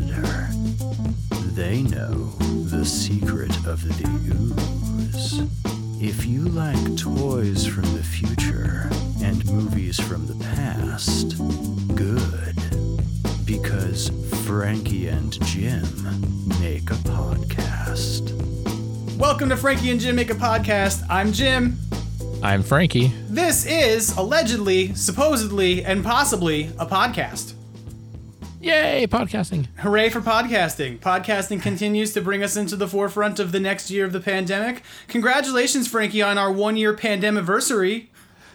capacitor. They know the secret of the ooze. If you like toys from the future and movies from the past, good. Because Frankie and Jim make a podcast. Welcome to Frankie and Jim Make a Podcast. I'm Jim. I'm Frankie. This is allegedly, supposedly, and possibly a podcast. Yay, podcasting. Hooray for podcasting. Podcasting continues to bring us into the forefront of the next year of the pandemic. Congratulations, Frankie, on our one year pandemiversary.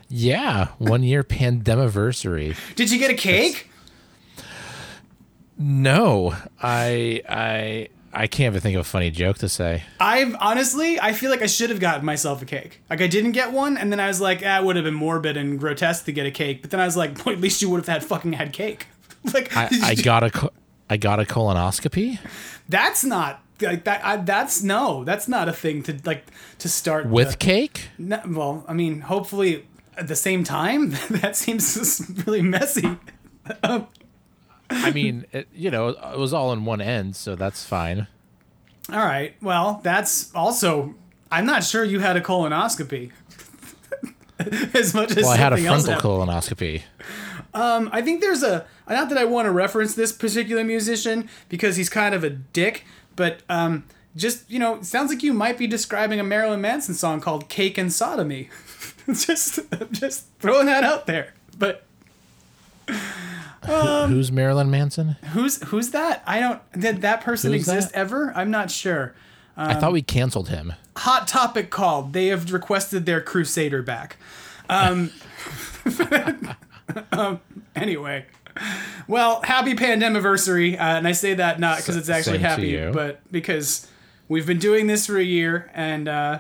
Yeah, one year pandemiversary. Did you get a cake? No, I I I can't even think of a funny joke to say. I've honestly, I feel like I should have gotten myself a cake. Like I didn't get one, and then I was like, ah, would have been morbid and grotesque to get a cake. But then I was like, well, at least you would have had fucking had cake. like I, I got a I got a colonoscopy that's not like that. I, that's no, that's not a thing to like to start with the- cake. No, well, I mean, hopefully at the same time. that seems really messy. I mean, it, you know, it was all in one end, so that's fine. All right. Well, that's also. I'm not sure you had a colonoscopy. as much as Well, I had a frontal colonoscopy. Um, I think there's a. Not that I want to reference this particular musician because he's kind of a dick, but um, just you know, sounds like you might be describing a Marilyn Manson song called "Cake and Sodomy." just, just throwing that out there. But Um, Who's Marilyn Manson? who's who's that? I don't. Did that person Who's exist that? ever? I'm not sure. I thought we canceled him. Hot topic called. They have requested their Crusader back. Um, um, anyway, well, happy pandemiversary, uh, and I say that not because it's actually Same happy, but because we've been doing this for a year, and uh,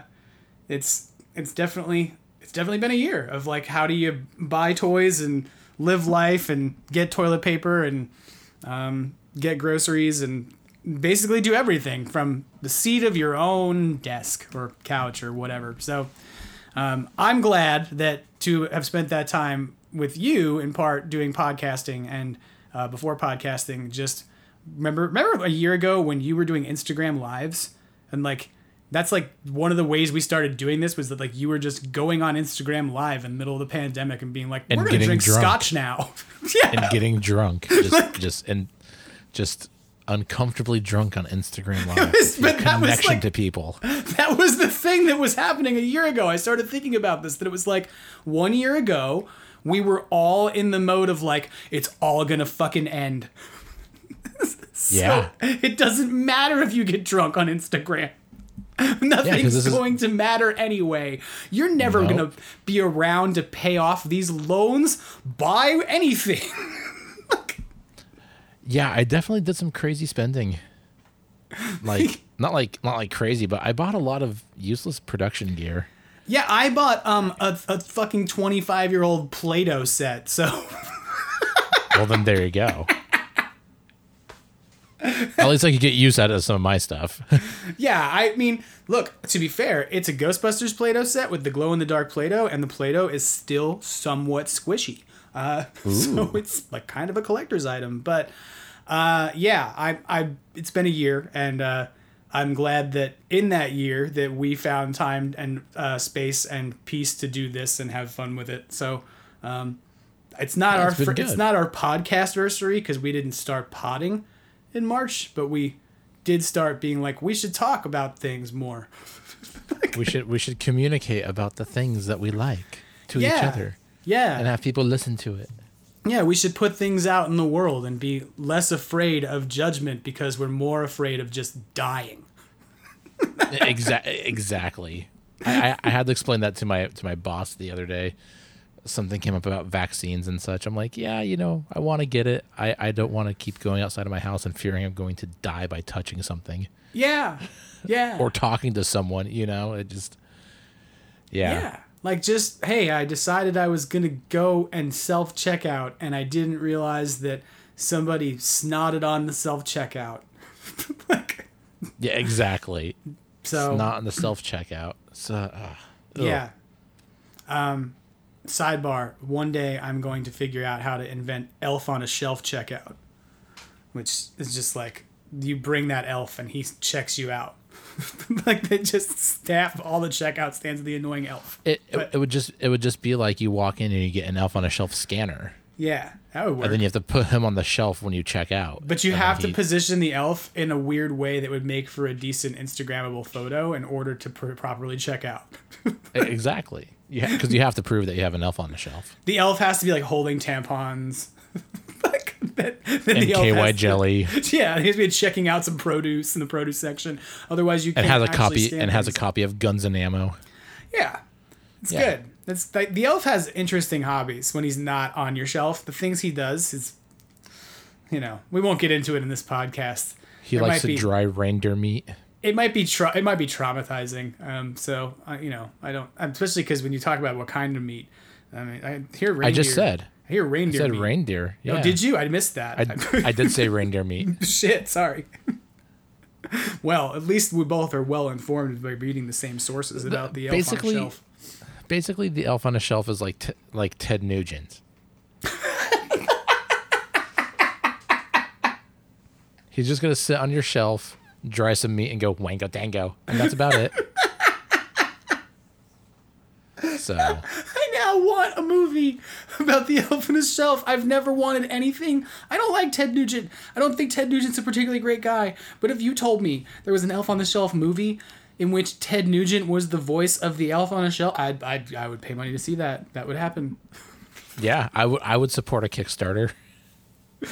it's it's definitely it's definitely been a year of like how do you buy toys and live life and get toilet paper and um, get groceries and basically do everything from the seat of your own desk or couch or whatever. So um, I'm glad that to have spent that time with you in part doing podcasting and uh, before podcasting, just remember remember a year ago when you were doing Instagram lives and like that's like one of the ways we started doing this was that like you were just going on Instagram live in the middle of the pandemic and being like, And we're gonna drink drunk. scotch now. yeah. and getting drunk, just just and just uncomfortably drunk on Instagram Live. was- but that was connection like- to people. that was the thing that was happening a year ago. I started thinking about this that it was like one year ago, we were all in the mode of like, it's all gonna fucking end. So, Yeah. it doesn't matter if you get drunk on Instagram. Nothing's is- going to matter anyway. You're never No. gonna be around to pay off these loans. Buy anything. Yeah, I definitely did some crazy spending. Like not like not like crazy, but I bought a lot of useless production gear. Yeah, I bought um a, a fucking 25 year old Play-Doh set. So Well, then there you go. At least I could get use out of some of my stuff. Yeah, I mean, look, to be fair, it's a Ghostbusters Play Doh set with the glow in the dark Play Doh, and the Play Doh is still somewhat squishy. Uh, so it's like kind of a collector's item. But uh, yeah, I, I, it's been a year, and uh, I'm glad that in that year that we found time and uh, space and peace to do this and have fun with it. So um, it's not Yeah, our it's it's not our podcast anniversary because we didn't start potting in March, but we did start being like we should talk about things more. we should we should communicate about the things that we like to each Yeah. other Yeah. and have people listen to it. Yeah, we should put things out in the world and be less afraid of judgment because we're more afraid of just dying. Exactly. exactly. I, I, had to explain that to my to my boss the other day. Something came up about vaccines and such. I'm like, yeah, you know, I want to get it. I, I don't want to keep going outside of my house and fearing I'm going to die by touching something Yeah. Yeah. or talking to someone. You know, it just yeah. yeah. Like just hey, I decided I was gonna go and self checkout, and I didn't realize that somebody snotted on the self checkout. like Yeah, exactly. so, Not in the self checkout. So uh, yeah. Sidebar: One day I'm going to figure out how to invent elf on a shelf checkout, which is just like you bring that elf and he checks you out. like they just staff all the checkout stands with the annoying elf. It, But- it would just it would just be like you walk in and you get an elf on a shelf scanner, Yeah, that would work. and then you have to put him on the shelf when you check out. But you have to he- position the elf in a weird way that would make for a decent Instagrammable photo in order to pr- properly check out. exactly. Yeah, because you have to prove that you have an elf on the shelf The elf has to be like holding tampons. like that, and KY has to- jelly, yeah, he has been checking out some produce in the produce section. Otherwise, you and can't has a copy and has a copy of Guns and Ammo. Yeah, it's Yeah. good. That's the elf has interesting hobbies when he's not on your shelf. The things he does is, you know, we won't get into it in this podcast. He There likes to be- dry reindeer meat. it might be tra- it might be traumatizing. Um, so uh, you know, I don't, especially because when you talk about what kind of meat, I mean, I hear reindeer. I just said. I hear I reindeer. said meat. reindeer. Oh, yeah. Oh, did you? I missed that. I, I did say reindeer meat. Shit, sorry. well, at least we both are well informed by reading the same sources about the elf on a shelf. Basically, the elf on a shelf is like t- like Ted Nugent. He's just gonna sit on your shelf, dry some meat, and go Wango Tango, and that's about it. So I now want a movie about the elf on a shelf. I've never wanted anything. I don't like Ted Nugent. I don't think Ted Nugent's a particularly great guy. But if you told me there was an elf on the shelf movie in which Ted Nugent was the voice of the elf on a shelf, I'd, I'd, I would pay money to see that. That would happen. yeah, I would I would support a Kickstarter.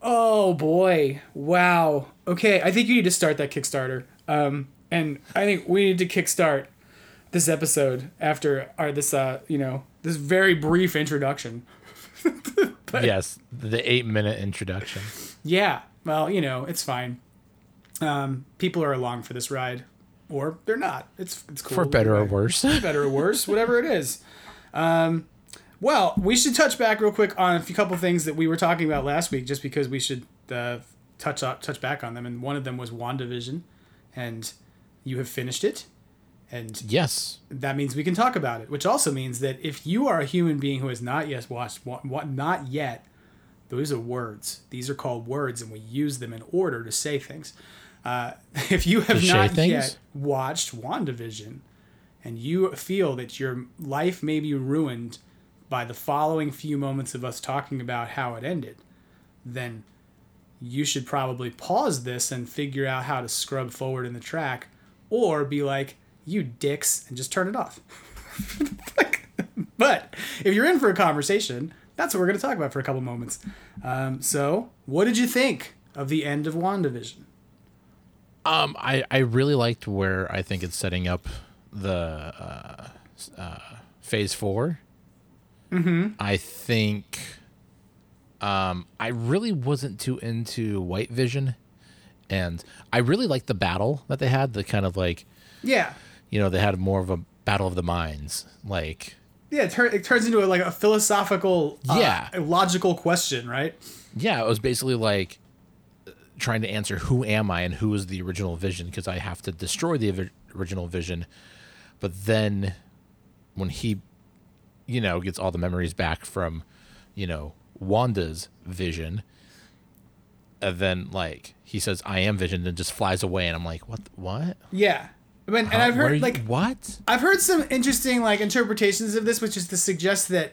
Oh boy. Wow. Okay, I think you need to start that Kickstarter. Um, and I think we need to kickstart this episode after our this uh, you know, this very brief introduction. yes, the eight minute introduction. Yeah. Well, you know, it's fine. Um, people are along for this ride, or they're not. It's it's cool. For better or worse. better or worse, whatever it is. Um, well, we should touch back real quick on a few couple things that we were talking about last week, just because we should uh, touch up, touch back on them. And one of them was WandaVision, and you have finished it, and Yes. that means we can talk about it. Which also means that if you are a human being who has not yet watched, wa- wa- not yet, those are words. These are called words, and we use them in order to say things. Uh, if you have To not yet watched WandaVision, and you feel that your life may be ruined by the following few moments of us talking about how it ended, then you should probably pause this and figure out how to scrub forward in the track, or be like, you dicks, and just turn it off. but if you're in for a conversation, that's what we're going to talk about for a couple moments. Um, so, what did you think of the end of WandaVision? Um, I, I really liked where I think it's setting up the uh, uh, phase 4 Mm-hmm. I think um, I really wasn't too into White Vision, and I really liked the battle that they had. The kind of like Yeah. You know they had more of a battle of the minds, like Yeah, it, tur- it turns into a, like a philosophical, uh, Yeah. logical question, right? yeah, it was basically like trying to answer who am I and who is the original Vision because I have to destroy the ori- original Vision, but then when he, you know, gets all the memories back from, you know, Wanda's Vision, and then like he says I am Vision and just flies away and I'm like what what Yeah. I mean, and? I've heard you- like what I've heard some interesting like interpretations of this, which is to suggest that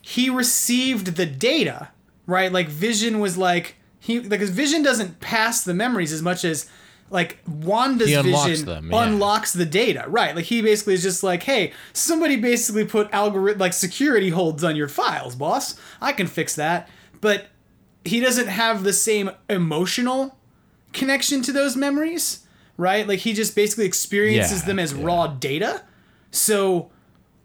he received the data, right? Like Vision was like he like his Vision doesn't pass the memories as much as like Wanda's He unlocks vision them, yeah. unlocks the data, right? Like he basically is just like, hey, somebody basically put algorithm like security holds on your files, boss. I can fix that, but he doesn't have the same emotional connection to those memories, right? Like he just basically experiences Yeah, them as yeah. raw data. So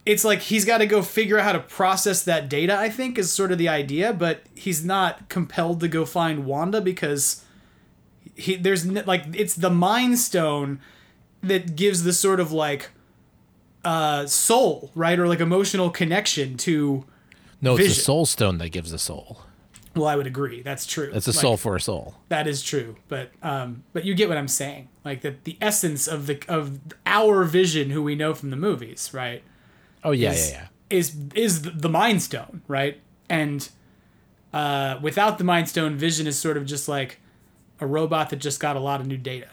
it's like he's got to go figure out how to process that data, I think, is sort of the idea, but he's not compelled to go find Wanda because he there's like it's the mind stone that gives the sort of like uh soul, right? Or like emotional connection to no it's Vision. the soul stone that gives the soul well, I would agree. That's true. it's a Like, soul for a soul That is true, but um, but you get what I'm saying. Like that, the essence of the of our vision, who we know from the movies, right? Oh yeah, is, yeah, yeah. is is the Mind Stone, right? And uh, without the Mind Stone, Vision is sort of just like a robot that just got a lot of new data.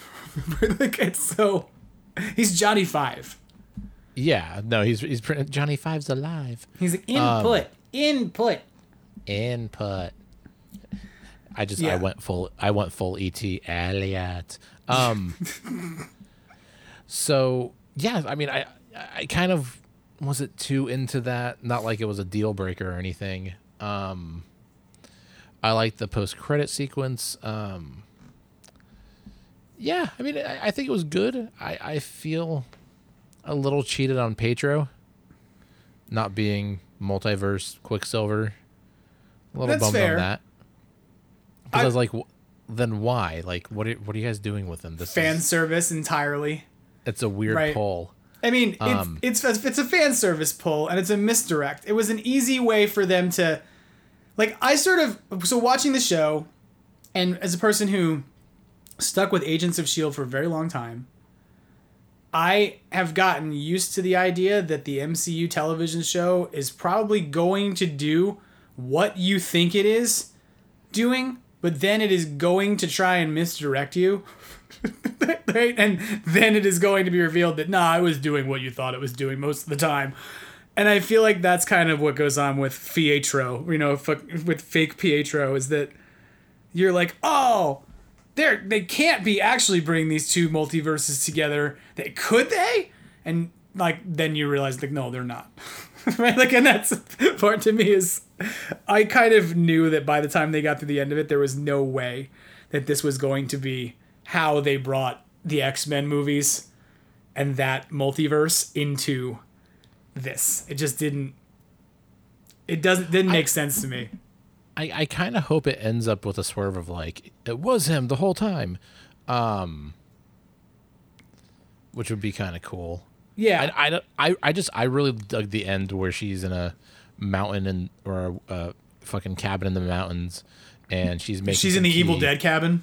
like it's so he's Johnny Five. Yeah, no, he's he's Johnny Five's alive. He's like Um, input, input. I just I went full I went full ET Elliot. Um so yeah, I mean I I kind of wasn't too into that. Not like it was a deal breaker or anything. Um I like the post credit sequence. Um yeah, I mean I, I think it was good. I, I feel a little cheated on Pietro not being multiverse Quicksilver. A little That's bummed fair. on that. Because I, I- was like, then why? Like, what? Are, what are you guys doing with him? This Fan is, service entirely. it's a weird Right. pull. I mean, it's, Um, it's it's a fan service pull and it's a misdirect. It was an easy way for them to, like, I sort of so watching the show, and as a person who stuck with Agents of Shield for a very long time, I have gotten used to the idea that the MCU television show is probably going to do what you think it is doing, but then it is going to try and misdirect you. right? And then it is going to be revealed that, nah, I was doing what you thought it was doing most of the time. And I feel like that's kind of what goes on with Pietro, you know, with fake Pietro, is that you're like, oh, they're, they can't be actually bringing these two multiverses together. They could they? And like then you realize like no, they're not. right? Like and that's part to me is I kind of knew that by the time they got to the end of it, there was no way that this was going to be how they brought the X-Men movies and that multiverse into this. It just didn't it doesn't didn't make sense to me. I, I kind of hope it ends up with a swerve of like it was him the whole time, um, which would be kind of cool. Yeah. I, I, I, I just I really dug the end where she's in a mountain and or a, a fucking cabin in the mountains, and she's making. She's in some the Evil. Dead cabin.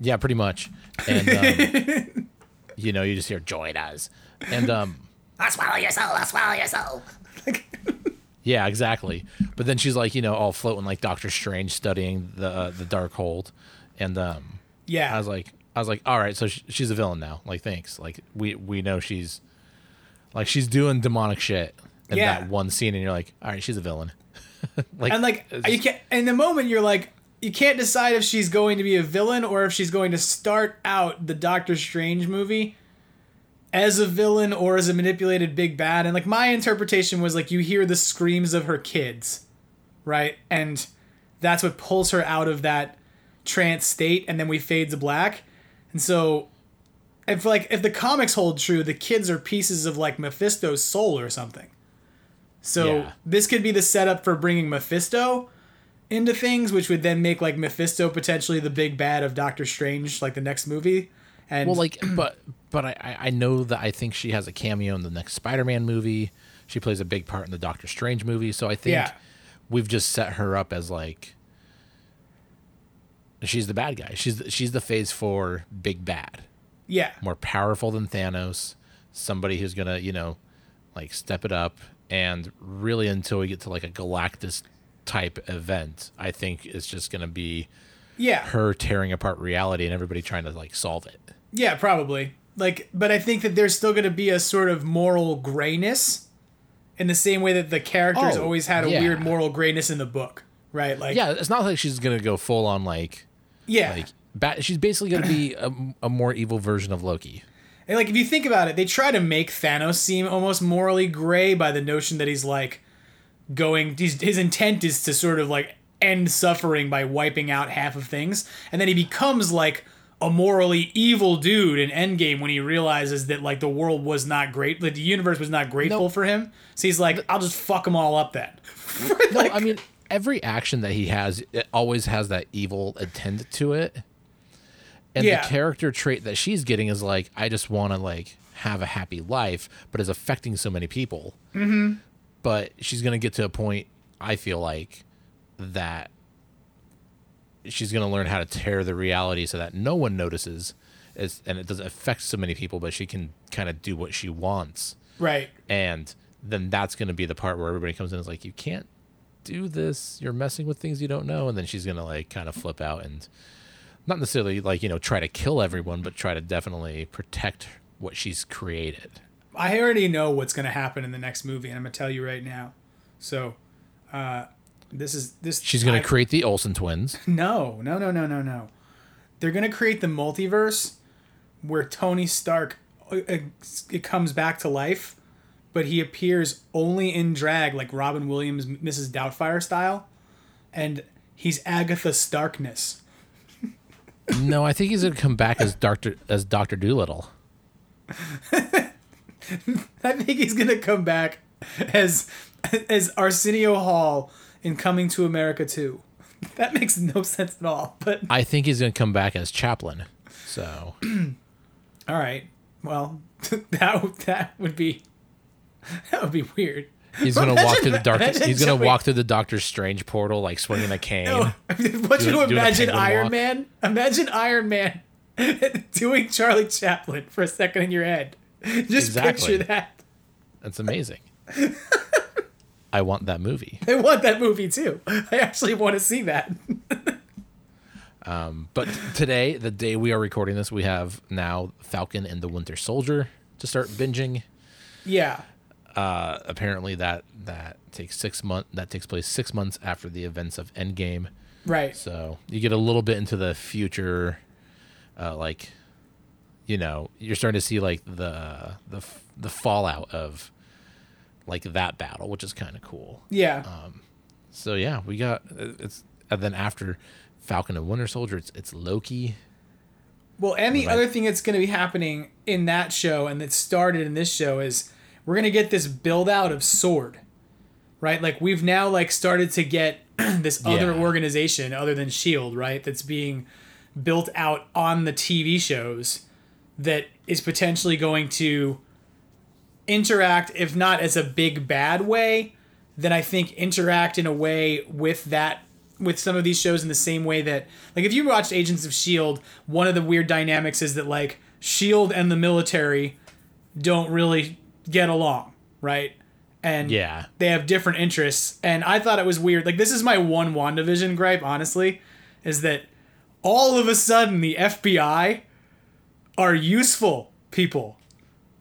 Yeah, pretty much. And um, you know, you just hear join us, and um, I swallow your soul, I swallow your soul. yeah, exactly. But then she's like, you know, all floating like Doctor Strange studying the uh, the Darkhold, and um, Yeah. I was like, I was like, all right, so sh- she's a villain now. Like, thanks. Like, we we know she's like she's doing demonic shit in Yeah. that one scene, and you're like, all right, she's a villain. like, and like you can't in the moment you're like you can't decide if she's going to be a villain or if she's going to start out the Doctor Strange movie as a villain or as a manipulated big bad. And like my interpretation was like you hear the screams of her kids, right? And that's what pulls her out of that trance state and then we fade to black. And so if like if the comics hold true, the kids are pieces of like Mephisto's soul or something. So Yeah. this could be the setup for bringing Mephisto into things, which would then make like Mephisto potentially the big bad of Doctor Strange, like the next movie. And well, like, but but I I know that I think she has a cameo in the next Spider-Man movie. She plays a big part in the Doctor Strange movie, so I think Yeah. we've just set her up as like she's the bad guy. She's she's the Phase Four big bad. Yeah, more powerful than Thanos, somebody who's gonna, you know, like step it up. And really, until we get to like a Galactus type event, I think it's just gonna be yeah, her tearing apart reality and everybody trying to like solve it. yeah, probably. Like, but I think that there's still going to be a sort of moral grayness, in the same way that the characters Oh, always had a yeah. weird moral grayness in the book, right? Like, Yeah, it's not like she's gonna go full on like yeah. like bat. She's basically gonna be a, a more evil version of Loki. And like if you think about it, they try to make Thanos seem almost morally gray by the notion that he's like going he's, his intent is to sort of like end suffering by wiping out half of things. And then he becomes like a morally evil dude in Endgame when he realizes that like the world was not great, that the universe was not grateful No. for him. So he's like, I'll just fuck them all up then. No, I mean every action that he has it always has that evil intent to it. And Yeah. the character trait that she's getting is like, I just want to like have a happy life, but is affecting so many people. Mm-hmm. But she's gonna get to a point, I feel like, that she's gonna learn how to tear the reality so that no one notices, is, and it doesn't affect so many people, but she can kind of do what she wants Right. and then that's going to be the part where everybody comes in and is like, you can't do this. You're messing with things you don't know. And then she's going to like kind of flip out and not necessarily like, you know, try to kill everyone, but try to definitely protect what she's created. I already know what's going to happen in the next movie, and I'm going to tell you right now. So, uh, this is this. She's going to create the Olsen twins. No, no, no, no, no, no. They're gonna create the multiverse where Tony Stark uh, uh, it comes back to life, but he appears only in drag, like Robin Williams, Mrs. Doubtfire style, and he's Agatha Starkness. No, I think he's going to come back as Doctor as Doctor Doolittle. I think he's gonna come back as as Arsenio Hall in Coming to America 2. That makes no sense at all. But I think he's going to come back as Chaplin. So, all right, well, that that would be that would be weird. He's gonna walk through the dark. He's gonna walk through the Doctor Strange portal, like swinging a cane. No, I want you Doing- to imagine Iron walk. Man. Imagine Iron Man doing Charlie Chaplin for a second in your head. Just Exactly. picture that. That's amazing. I want that movie. I want that movie too. I actually want to see that. um, But today, the day we are recording this, we have now Falcon and the Winter Soldier to start binging. Yeah. Uh, apparently, that that takes six months. That takes place six months after the events of Endgame. Right. So you get a little bit into the future, uh, like, you know, you're starting to see like the the the fallout of like that battle, which is kind of cool. Yeah. Um, So yeah, we got it's and then after Falcon and Winter Soldier, it's it's Loki. Well, and the Right. other thing that's going to be happening in that show and that started in this show is we're going to get this build out of Sword. Right? Like we've now like started to get this other Yeah. organization other than Shield, right? That's being built out on the TV shows that is potentially going to interact if not as a big bad way, then I think interact in a way with that with some of these shows in the same way that like if you watched Agents of Shield, one of the weird dynamics is that like Shield and the military don't really get along, right? And Yeah. they have different interests. And I thought it was weird. Like this is my one WandaVision gripe, honestly, is that all of a sudden the FBI are useful people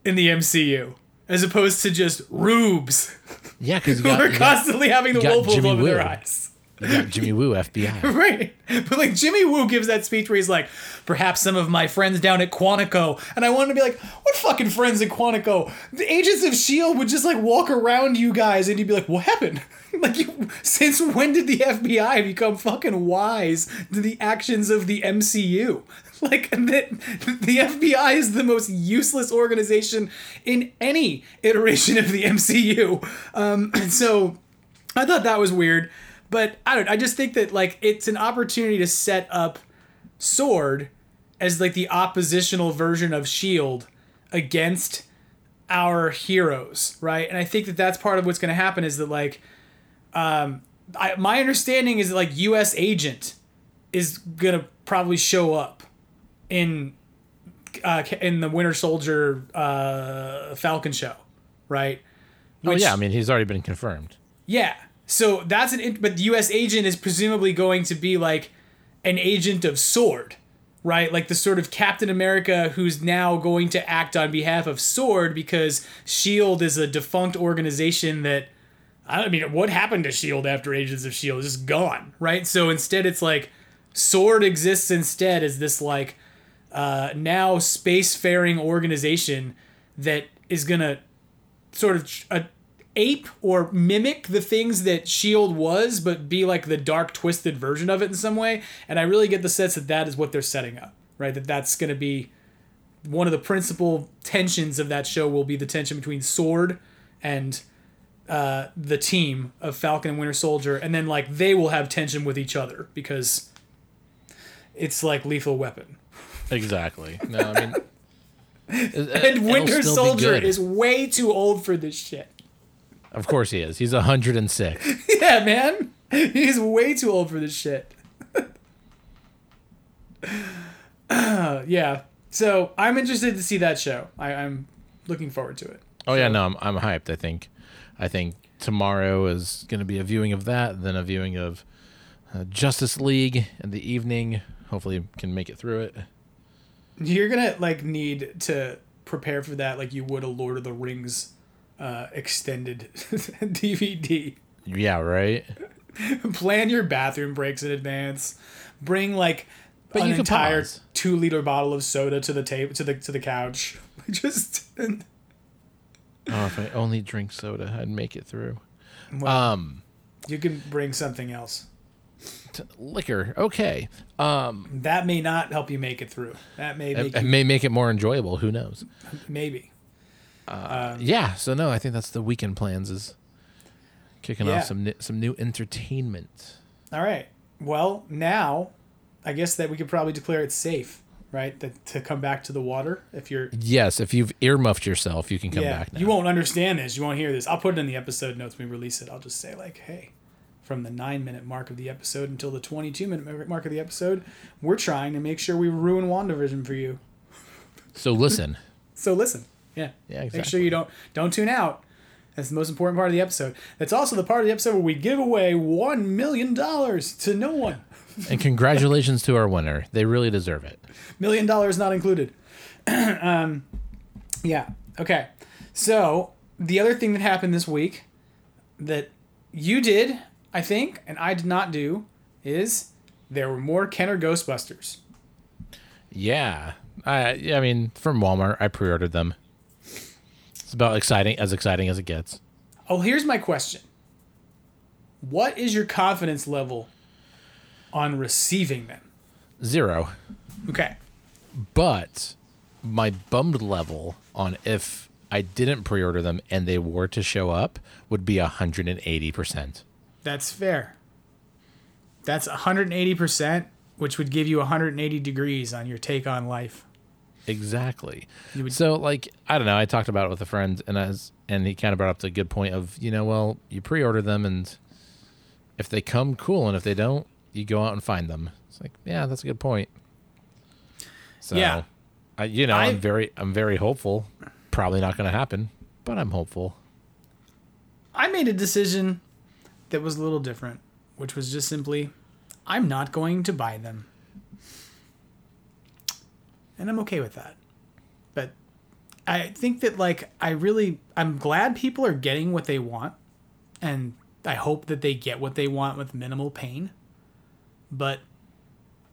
in the MCU as opposed to just rubes Yeah, because you're constantly having the you got wool pulled Jimmy over their eyes. Jimmy Woo, FBI. Right. But like Jimmy Woo gives that speech where he's like, perhaps some of my friends down at Quantico. And I wanted to be like, what fucking friends at Quantico? The agents of S.H.I.E.L.D. would just like walk around you guys and you'd be like, what happened? like, you, since when did the FBI become fucking wise to the actions of the MCU? Like, the, the FBI is the most useless organization in any iteration of the MCU. Um, and so I thought that was weird, but I don't. I just think that like it's an opportunity to set up Sword as like the oppositional version of Shield against our heroes, right? And I think that that's part of what's going to happen is that like, um, I, my understanding is that like U.S. Agent is gonna probably show up in uh, in the Winter Soldier uh, Falcon show, right? Oh Which- yeah, I mean he's already been confirmed. yeah. So that's an but the U.S. agent is presumably going to be like an agent of Sword, right? Like the sort of Captain America who's now going to act on behalf of Sword because Shield is a defunct organization that I mean, what happened to Shield after Agents of Shield? Just gone, right? So instead, it's like Sword exists instead as this like uh, now spacefaring organization that is gonna sort of uh, ape or mimic the things that Shield was, but be like the dark, twisted version of it in some way. And I really get the sense that that is what they're setting up, right? That that's gonna be one of the principal tensions of that show will be the tension between Sword and uh, the team of Falcon and Winter Soldier, and then like they will have tension with each other because it's like Lethal Weapon. Exactly. No, I mean. And Winter Soldier is way too old for this shit. Of course he is. He's 106. Yeah, man, he's way too old for this shit. Uh, yeah, so I'm interested to see that show. I, I'm looking forward to it. Oh yeah, no, I'm I'm hyped. I think, I think tomorrow is going to be a viewing of that, then a viewing of uh, Justice League in the evening. Hopefully, can make it through it. You're gonna like need to prepare for that like you would a Lord of the Rings uh, extended DVD. Yeah, right. Plan your bathroom breaks in advance. Bring like But an entire pause. two liter bottle of soda to the table to the to the couch. Just Oh, if I only drink soda, I'd make it through. well, Um, you can bring something else. t- liquor, okay. Um, That may not help you make it through. That may make it, it you, may make it more enjoyable. Who knows? maybe. Um, uh, yeah. So no, I think that's the weekend plans is kicking Yeah. off some some new entertainment. All right. Well, now I guess that we could probably declare it safe, right? That to come back to the water if you're Yes, if you've earmuffed yourself, you can come yeah, back now. you won't understand this. You won't hear this. I'll put it in the episode notes when we release it. I'll just say like, hey, from the nine minute mark of the episode until the twenty-two minute mark of the episode, we're trying to make sure we ruin WandaVision for you. So listen. So listen, yeah, Yeah, Make sure you don't don't tune out. That's the most important part of the episode. That's also the part of the episode where we give away one million dollars to no one. and congratulations to our winner. They really deserve it. Million dollars not included. um, yeah. Okay. So the other thing that happened this week that you did, I think, and I did not do, is there were more Kenner Ghostbusters. Yeah. I yeah, I mean, from Walmart, I pre-ordered them. It's about exciting as exciting as it gets. Oh, here's my question. What is your confidence level on receiving them? Zero. Okay. But my bummed level on if I didn't pre-order them and they were to show up would be 180%. That's fair. That's 180%, which would give you 180 degrees on your take on life. Exactly. Would- so like I don't know, I talked about it with a friend and as and he kind of brought up the good point of, you know, well, you pre-order them and if they come cool and if they don't, you go out and find them. It's like, yeah, that's a good point. So Yeah. I you know, I- I'm very I'm very hopeful. Probably not going to happen, but I'm hopeful. I made a decision that was a little different, which was just simply I'm not going to buy them. And I'm okay with that. But I think that like I really I'm glad people are getting what they want and I hope that they get what they want with minimal pain. But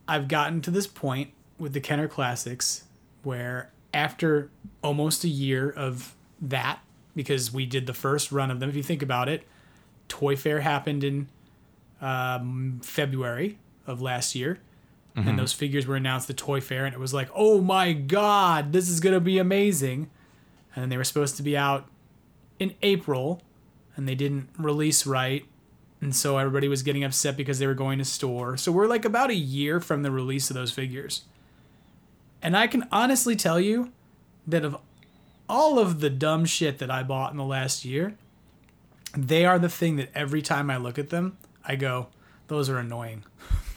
I've gotten to this point with the Kenner Classics where after almost a year of that, because we did the first run of them, if you think about it, Toy Fair happened in um, February of last year. And mm-hmm. those figures were announced at Toy Fair, and it was like, oh my God, this is going to be amazing. And then they were supposed to be out in April, and they didn't release right. And so everybody was getting upset because they were going to store. So we're like about a year from the release of those figures. And I can honestly tell you that of all of the dumb shit that I bought in the last year, they are the thing that every time I look at them, I go, those are annoying.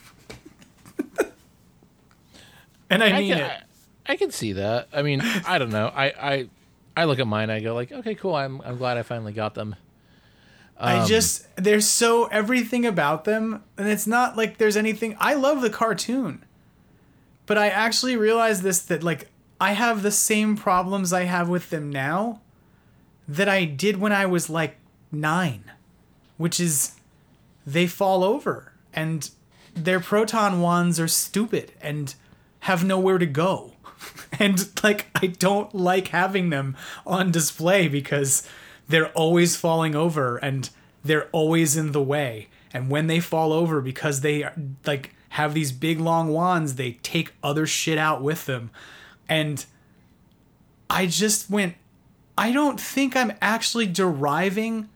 and I I mean can, it. I, I can see that. I mean, I don't know. I, I I look at mine. I go like, okay, cool. I'm I'm glad I finally got them. I Um, just there's so everything about them, and it's not like there's anything. I love the cartoon, but I actually realized this that like I have the same problems I have with them now that I did when I was like nine, which is they fall over and their proton wands are stupid and have nowhere to go. And like I don't like having them on display because they're always falling over and they're always in the way. And when they fall over because they are, like have these big long wands, they take other shit out with them. And I just went I don't think I'm actually deriving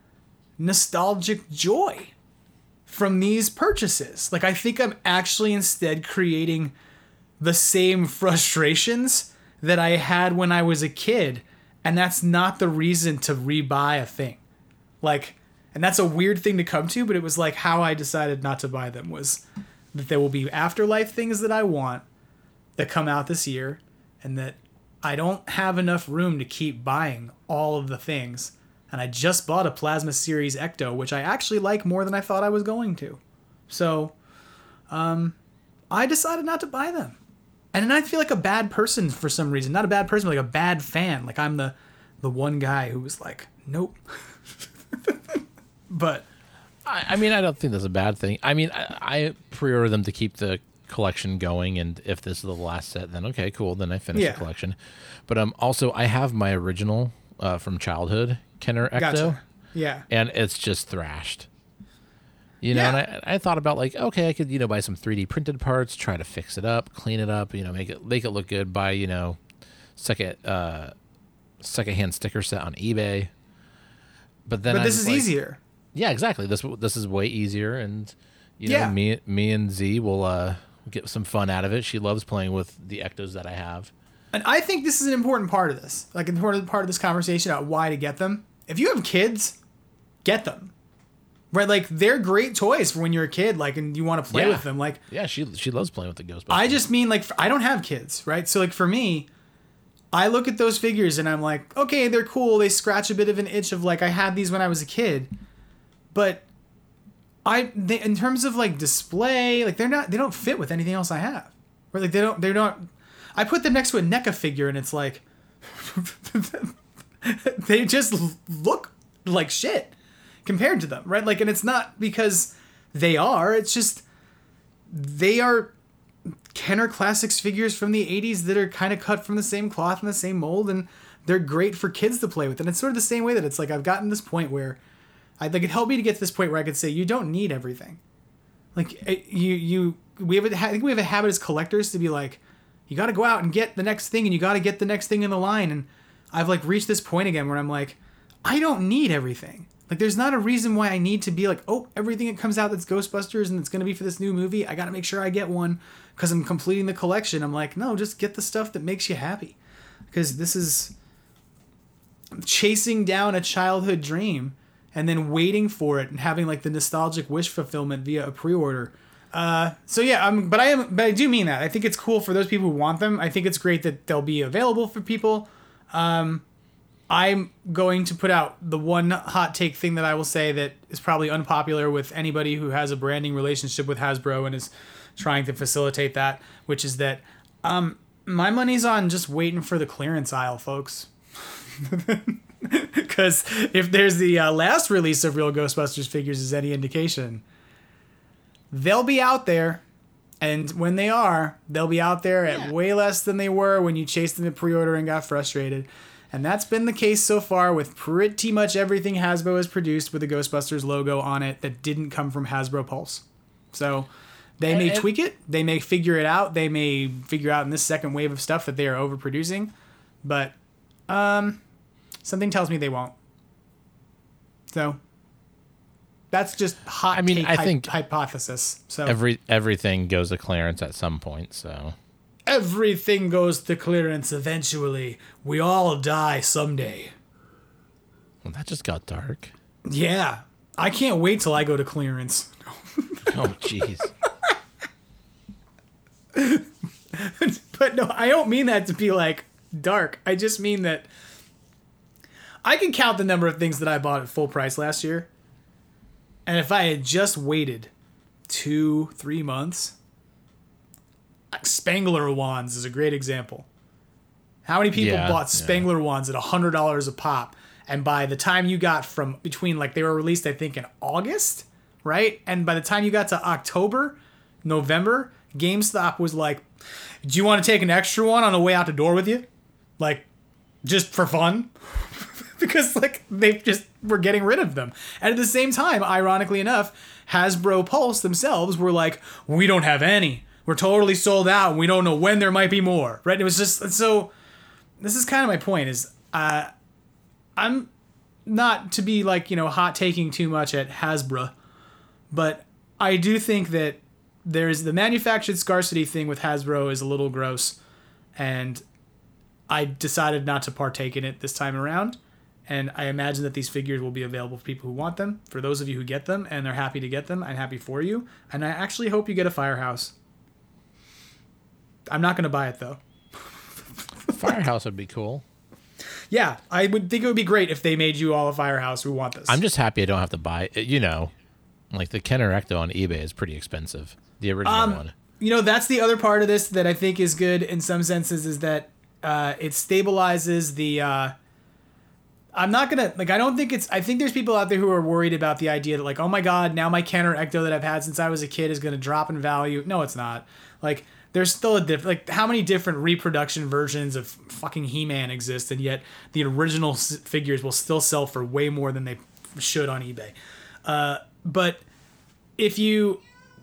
nostalgic joy from these purchases. Like I think I'm actually instead creating the same frustrations that I had when I was a kid, and that's not the reason to rebuy a thing. Like, and that's a weird thing to come to, but it was like how I decided not to buy them was that there will be afterlife things that I want that come out this year, and that I don't have enough room to keep buying all of the things. And I just bought a Plasma Series Ecto, which I actually like more than I thought I was going to. So, um, I decided not to buy them. And then I feel like a bad person for some reason. Not a bad person, but like a bad fan. Like I'm the the one guy who was like, nope. but I, I mean, I don't think that's a bad thing. I mean, I, I pre-order them to keep the collection going, and if this is the last set, then okay, cool. Then I finish Yeah. the collection. But um, also I have my original uh, from childhood Kenner Ecto, gotcha. Yeah. and it's just thrashed. You know, and I, I thought about like, okay, I could you know buy some 3D printed parts, try to fix it up, clean it up, you know, make it make it look good. Buy you know, second uh, secondhand sticker set on eBay. But then But I this is like- easier. yeah, exactly. This this is way easier, and you know, Yeah. me me and Z will uh, get some fun out of it. She loves playing with the ectos that I have. And I think this is an important part of this, like an important part of this conversation about why to get them. If you have kids, get them. Right, like they're great toys for when you're a kid, like and you want to play Yeah. with them. Like Yeah, she she loves playing with the Ghostbusters. I just mean like I don't have kids, right? So like for me, I look at those figures and I'm like, okay, they're cool. They scratch a bit of an itch of like I had these when I was a kid, but I they, in terms of like display, like they're not they don't fit with anything else I have. Or like they don't they're not. I put them next to a NECA figure and it's like they just look like shit compared to them, right? Like, and it's not because they are. It's just they are Kenner Classics figures from the 80s that are kind of cut from the same cloth and the same mold, and they're great for kids to play with. And it's sort of the same way that it's like I've gotten this point where I like it helped me to get to this point where I could say you don't need everything. Like eh, you you we have a, I think we have a habit as collectors to be like you got to go out and get the next thing and you got to get the next thing in the line and I've like reached this point again where I'm like I don't need everything. Like there's not a reason why I need to be like, oh, everything that comes out that's Ghostbusters and it's going to be for this new movie, I got to make sure I get one cuz I'm completing the collection. I'm like, no, just get the stuff that makes you happy. Cuz this is chasing down a childhood dream and then waiting for it and having like the nostalgic wish fulfillment via a pre-order. Uh, so yeah, um, but I am, but I do mean that. I think it's cool for those people who want them. I think it's great that they'll be available for people. Um, I'm going to put out the one hot take thing that I will say that is probably unpopular with anybody who has a branding relationship with Hasbro and is trying to facilitate that, which is that um, my money's on just waiting for the clearance aisle, folks. Because if there's the uh, last release of Real Ghostbusters figures is any indication, they'll be out there. And when they are, they'll be out there at Yeah. way less than they were when you chased them to pre order and got frustrated. And that's been the case so far with pretty much everything Hasbro has produced with the Ghostbusters logo on it that didn't come from Hasbro Pulse. So they may And- tweak it, they may figure it out, they may figure out in this second wave of stuff that they are overproducing, but um, something tells me they won't. So that's just hot. I mean, take I hy- think hypothesis. So Every everything goes to clearance at some point, so everything goes to clearance eventually. We all die someday. well, that just got dark. Yeah, I can't wait till I go to clearance. Oh jeez. But no, I don't mean that to be like dark. I just mean that I can count the number of things that I bought at full price last year. And if I had just waited two, three months, like Spengler wands is a great example. How many people Yeah, bought yeah. Spengler wands at hundred dollars a pop? And by the time you got from between like they were released, I think in August, right? And by the time you got to October, November, GameStop was like, "Do you want to take an extra one on the way out the door with you, like, just for fun?" because like they just were getting rid of them. And at the same time, ironically enough, Hasbro Pulse themselves were like, "We don't have any. We're totally sold out. And we don't know when there might be more." Right? It was just so. This is kind of my point. Is uh, I'm not to be like you know hot taking too much at Hasbro, but I do think that there's the manufactured scarcity thing with Hasbro is a little gross, and I decided not to partake in it this time around. And I imagine that these figures will be available for people who want them. For those of you who get them and they're happy to get them, I'm happy for you. And I actually hope you get a firehouse. I'm not going to buy it though. Firehouse would be cool. Yeah, I would think it would be great if they made you all a Firehouse. We want this. I'm just happy I don't have to buy. You know, like the Kenner Ecto on eBay is pretty expensive. The original Um, one. you know that's the other part of this that I think is good in some senses is that uh, it stabilizes the. Uh, I'm not gonna like. I don't think it's. I think there's people out there who are worried about the idea that like, oh my god, now my Kenner Ecto that I've had since I was a kid is gonna drop in value. No, it's not. Like, there's still a different. Like, how many different reproduction versions of fucking He-Man exist, and yet the original s- figures will still sell for way more than they should on eBay. Uh, but if you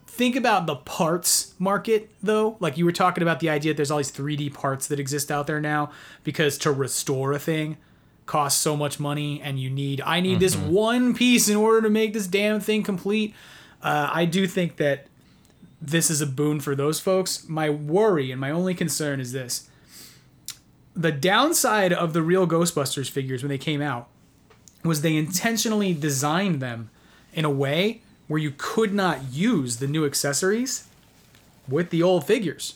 think about the parts market though like you were talking about the idea that there's all these 3d parts that exist out there now because to restore a thing costs so much money and you need i need this one piece in order to make this damn thing complete uh, i do think that this is a boon for those folks my worry and my only concern is this the downside of the real ghostbusters figures when they came out was they intentionally designed them in a way where you could not use the new accessories with the old figures.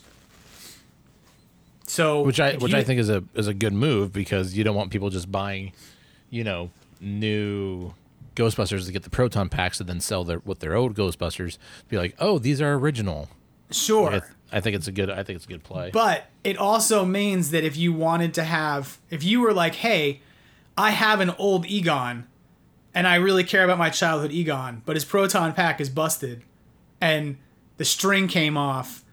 So which I which you- I think is a is a good move because you don't want people just buying, you know, new Ghostbusters to get the proton packs and then sell their with their old Ghostbusters. Be like, oh, these are original. sure. I, I think it's a good. I think it's a good play. But it also means that if you wanted to have, if you were like, hey, I have an old Egon and I really care about my childhood Egon, but his proton pack is busted and the string came off,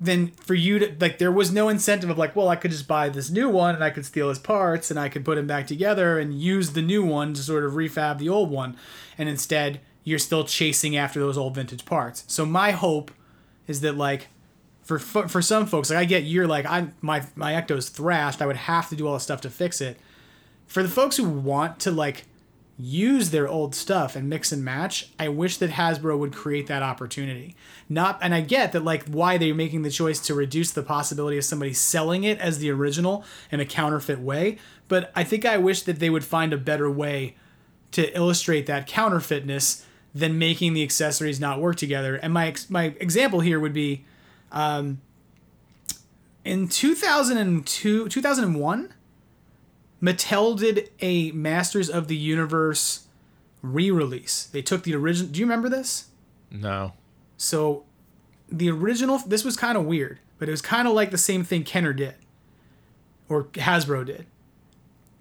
then for you to, like, there was no incentive of like, well, I could just buy this new one and I could steal his parts and I could put him back together and use the new one to sort of refab the old one. And instead, you're still chasing after those old vintage parts. So my hope is that, like, for for some folks, like I get you're like I my my Ecto's thrashed. I would have to do all the stuff to fix it. For the folks who want to like use their old stuff and mix and match, I wish that Hasbro would create that opportunity. Not and I get that like why they're making the choice to reduce the possibility of somebody selling it as the original in a counterfeit way, but I think I wish that they would find a better way to illustrate that counterfeitness than making the accessories not work together. And my my example here would be um, in 2002 2001 mattel did a masters of the universe re-release. They took the original do you remember this? No, so the original this was kind of weird but it was kind of like the same thing kenner did. Or hasbro did.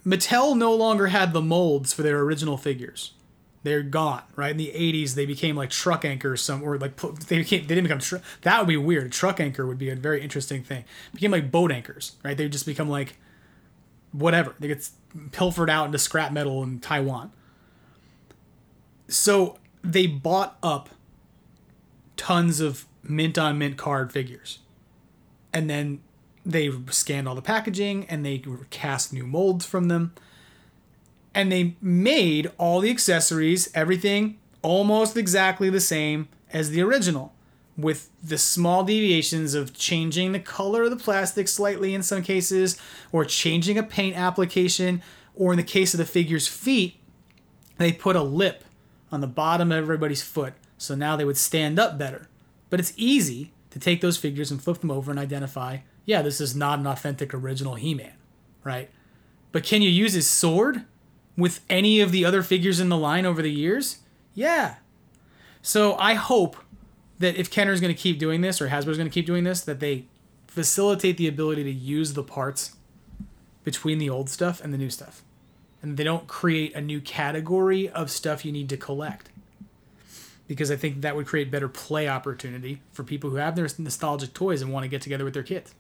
Mattel no longer had the molds for their original figures. They're gone right? In the 80s they became like truck anchors some or like they became they didn't become tr- that would be weird. A truck anchor would be a very interesting thing. Became like boat anchors right? They just become like whatever. They get pilfered out into scrap metal in taiwan. So they bought up tons of mint on mint card figures. And then they scanned all the packaging and they cast new molds from them. And they made all the accessories, everything almost exactly the same as the original, with the small deviations of changing the color of the plastic slightly in some cases, or changing a paint application, or in the case of the figure's feet, they put a lip on the bottom of everybody's foot, so now they would stand up better. But it's easy to take those figures and flip them over and identify, yeah, this is not an authentic original He Man, right? But can you use his sword? with any of the other figures in the line over the years? Yeah. So I hope that if Kenner's going to keep doing this or Hasbro's going to keep doing this, that they facilitate the ability to use the parts between the old stuff and the new stuff. And they don't create a new category of stuff you need to collect. Because I think that would create better play opportunity for people who have their nostalgic toys and want to get together with their kids.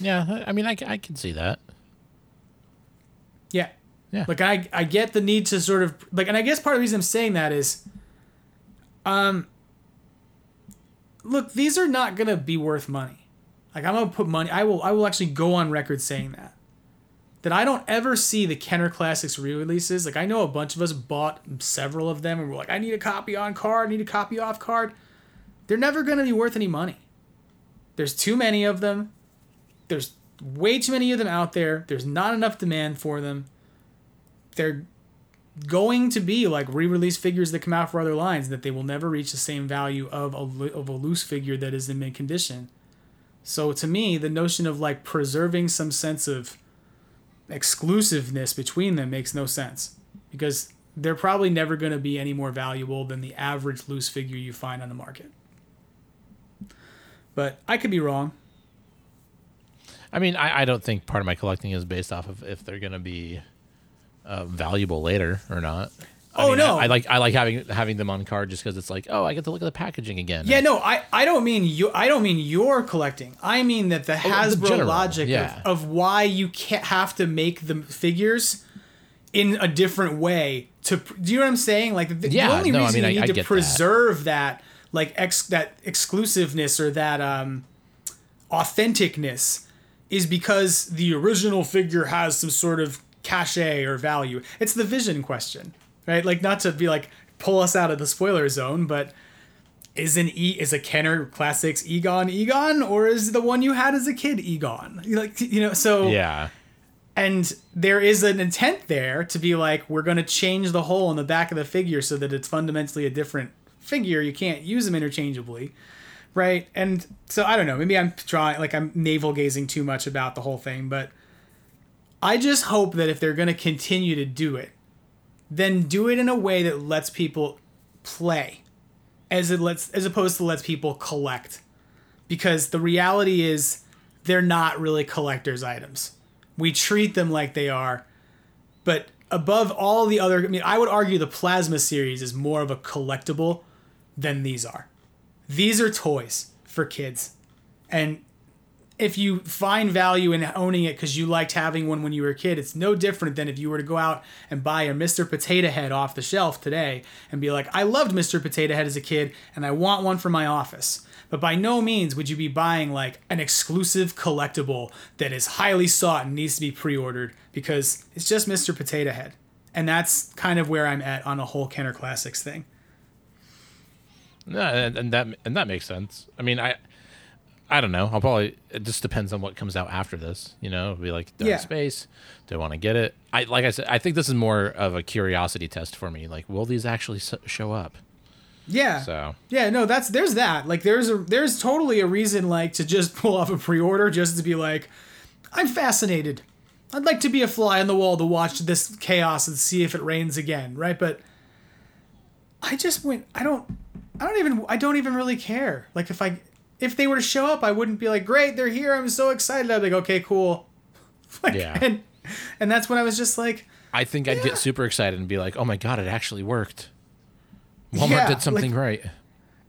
yeah. I- mean, I mean, I, c- I can see that. Yeah. Yeah. Like I I get the need to sort of like and I guess part of the reason I'm saying that is um look, these are not gonna be worth money. Like I'm gonna put money I will I will actually go on record saying that. That I don't ever see the Kenner Classics re-releases. Like I know a bunch of us bought several of them and we're like, I need a copy on card, I need a copy off card. They're never gonna be worth any money. There's too many of them. There's way too many of them out there. There's not enough demand for them. They're going to be like re-release figures that come out for other lines that they will never reach the same value of a, of a loose figure that is in mint condition So to me, the notion of like preserving some sense of exclusiveness between them makes no sense because they're probably never going to be any more valuable than the average loose figure you find on the market. But I could be wrong. I mean, I, I don't think part of my collecting is based off of if they're going to be uh, valuable later or not. I Oh, mean, no. I, I like I like having having them on card just because it's like, oh, I get to look at the packaging again. Yeah, no, I, I don't mean you. I don't mean you're collecting. I mean that the the Hasbro general, logic yeah. of, of why you can't have to make the figures in a different way to. Do you know what I'm saying? Like the, Yeah, the only no, I reason mean, you I- need I to get that. preserve that, like ex that exclusiveness or that um, authenticness is because the original figure has some sort of cachet or value. It's the vision question, right? Like not to be like pull us out of the spoiler zone, but is an E is a Kenner Classics Egon Egon or is the one you had as a kid Egon? Like you know, so yeah, and there is an intent there to be like we're going to change the hole in the back of the figure so that it's fundamentally a different figure. You can't use them interchangeably, right? And so I don't know. Maybe I'm drawing like I'm navel gazing too much about the whole thing, but I just hope that if they're going to continue to do it, then do it in a way that lets people play, as it lets as opposed to lets people collect, because the reality is they're not really collectors' items. We treat them like they are, but above all the other, I mean, I would argue the Plasma series is more of a collectible than these are. These are toys for kids, and if you find value in owning it because you liked having one when you were a kid, it's no different than if you were to go out and buy a Mr. Potato Head off the shelf today and be like, I loved Mr. Potato Head as a kid and I want one for my office. But by no means would you be buying like an exclusive collectible that is highly sought and needs to be pre ordered because it's just Mr. Potato Head. And that's kind of where I'm at on a whole Kenner Classics thing. no, and, and that and that makes sense. I mean, I I don't know. I'll probably it just depends on what comes out after this. You know, It'll be like Dark Yeah. Space. Do I want to get it? I like I said. I think this is more of a curiosity test for me. Like, will these actually show up? Yeah. So Yeah, no, that's there's that. Like there's a there's totally a reason like to just pull off a pre-order just to be like I'm fascinated. I'd like to be a fly on the wall to watch this chaos and see if it rains again, right? But I just went I don't I don't even I don't even really care. Like if I if they were to show up, I wouldn't be like, "Great, they're here. I'm so excited." I'd be like, "Okay, cool." Like, Yeah. And and that's when I was just like, I think I'd get super excited and be like, "Oh my god, it actually worked! Walmart Yeah, did something right."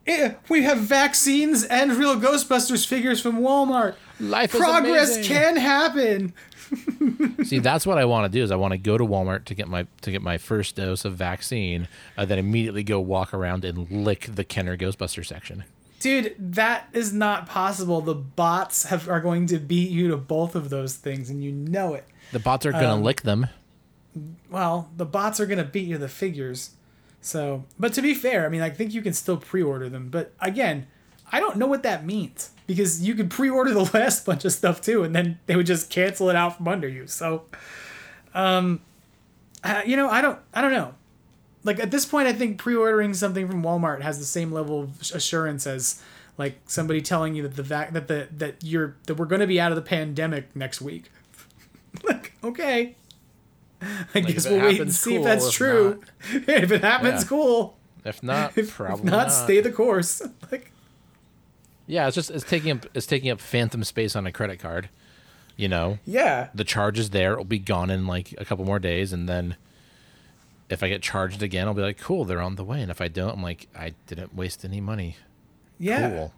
eh, "We have vaccines and real Ghostbusters figures from Walmart. Life is Progress can happen." See, that's what I want to do. Is I want to go to Walmart to get my to get my first dose of vaccine, and then immediately go walk around and lick the Kenner Ghostbuster section. Dude, that is not possible. The bots have are going to beat you to both of those things, and you know it. The bots are gonna Um, lick them. Well, the bots are going to beat you to the figures. So, but to be fair, I mean, I think you can still pre-order them. But again, I don't know what that means because you could pre-order the last bunch of stuff too, and then they would just cancel it out from under you. So, um, uh, you know, I don't, I don't know. Like at this point, I think pre-ordering something from Walmart has the same level of assurance as like somebody telling you that the vac that the that you're that we're going to be out of the pandemic next week. like, okay. I guess we'll wait and see if that's If true. if it happens, Yeah. cool. If not, If probably not, not. stay the course. like, Yeah, it's just it's taking up it's taking up phantom space on a credit card. You know, yeah, the charge is there. It'll be gone in like a couple more days, and then if I get charged again, I'll be like, cool, they're on the way. And if I don't, I'm like, I didn't waste any money. yeah. Cool.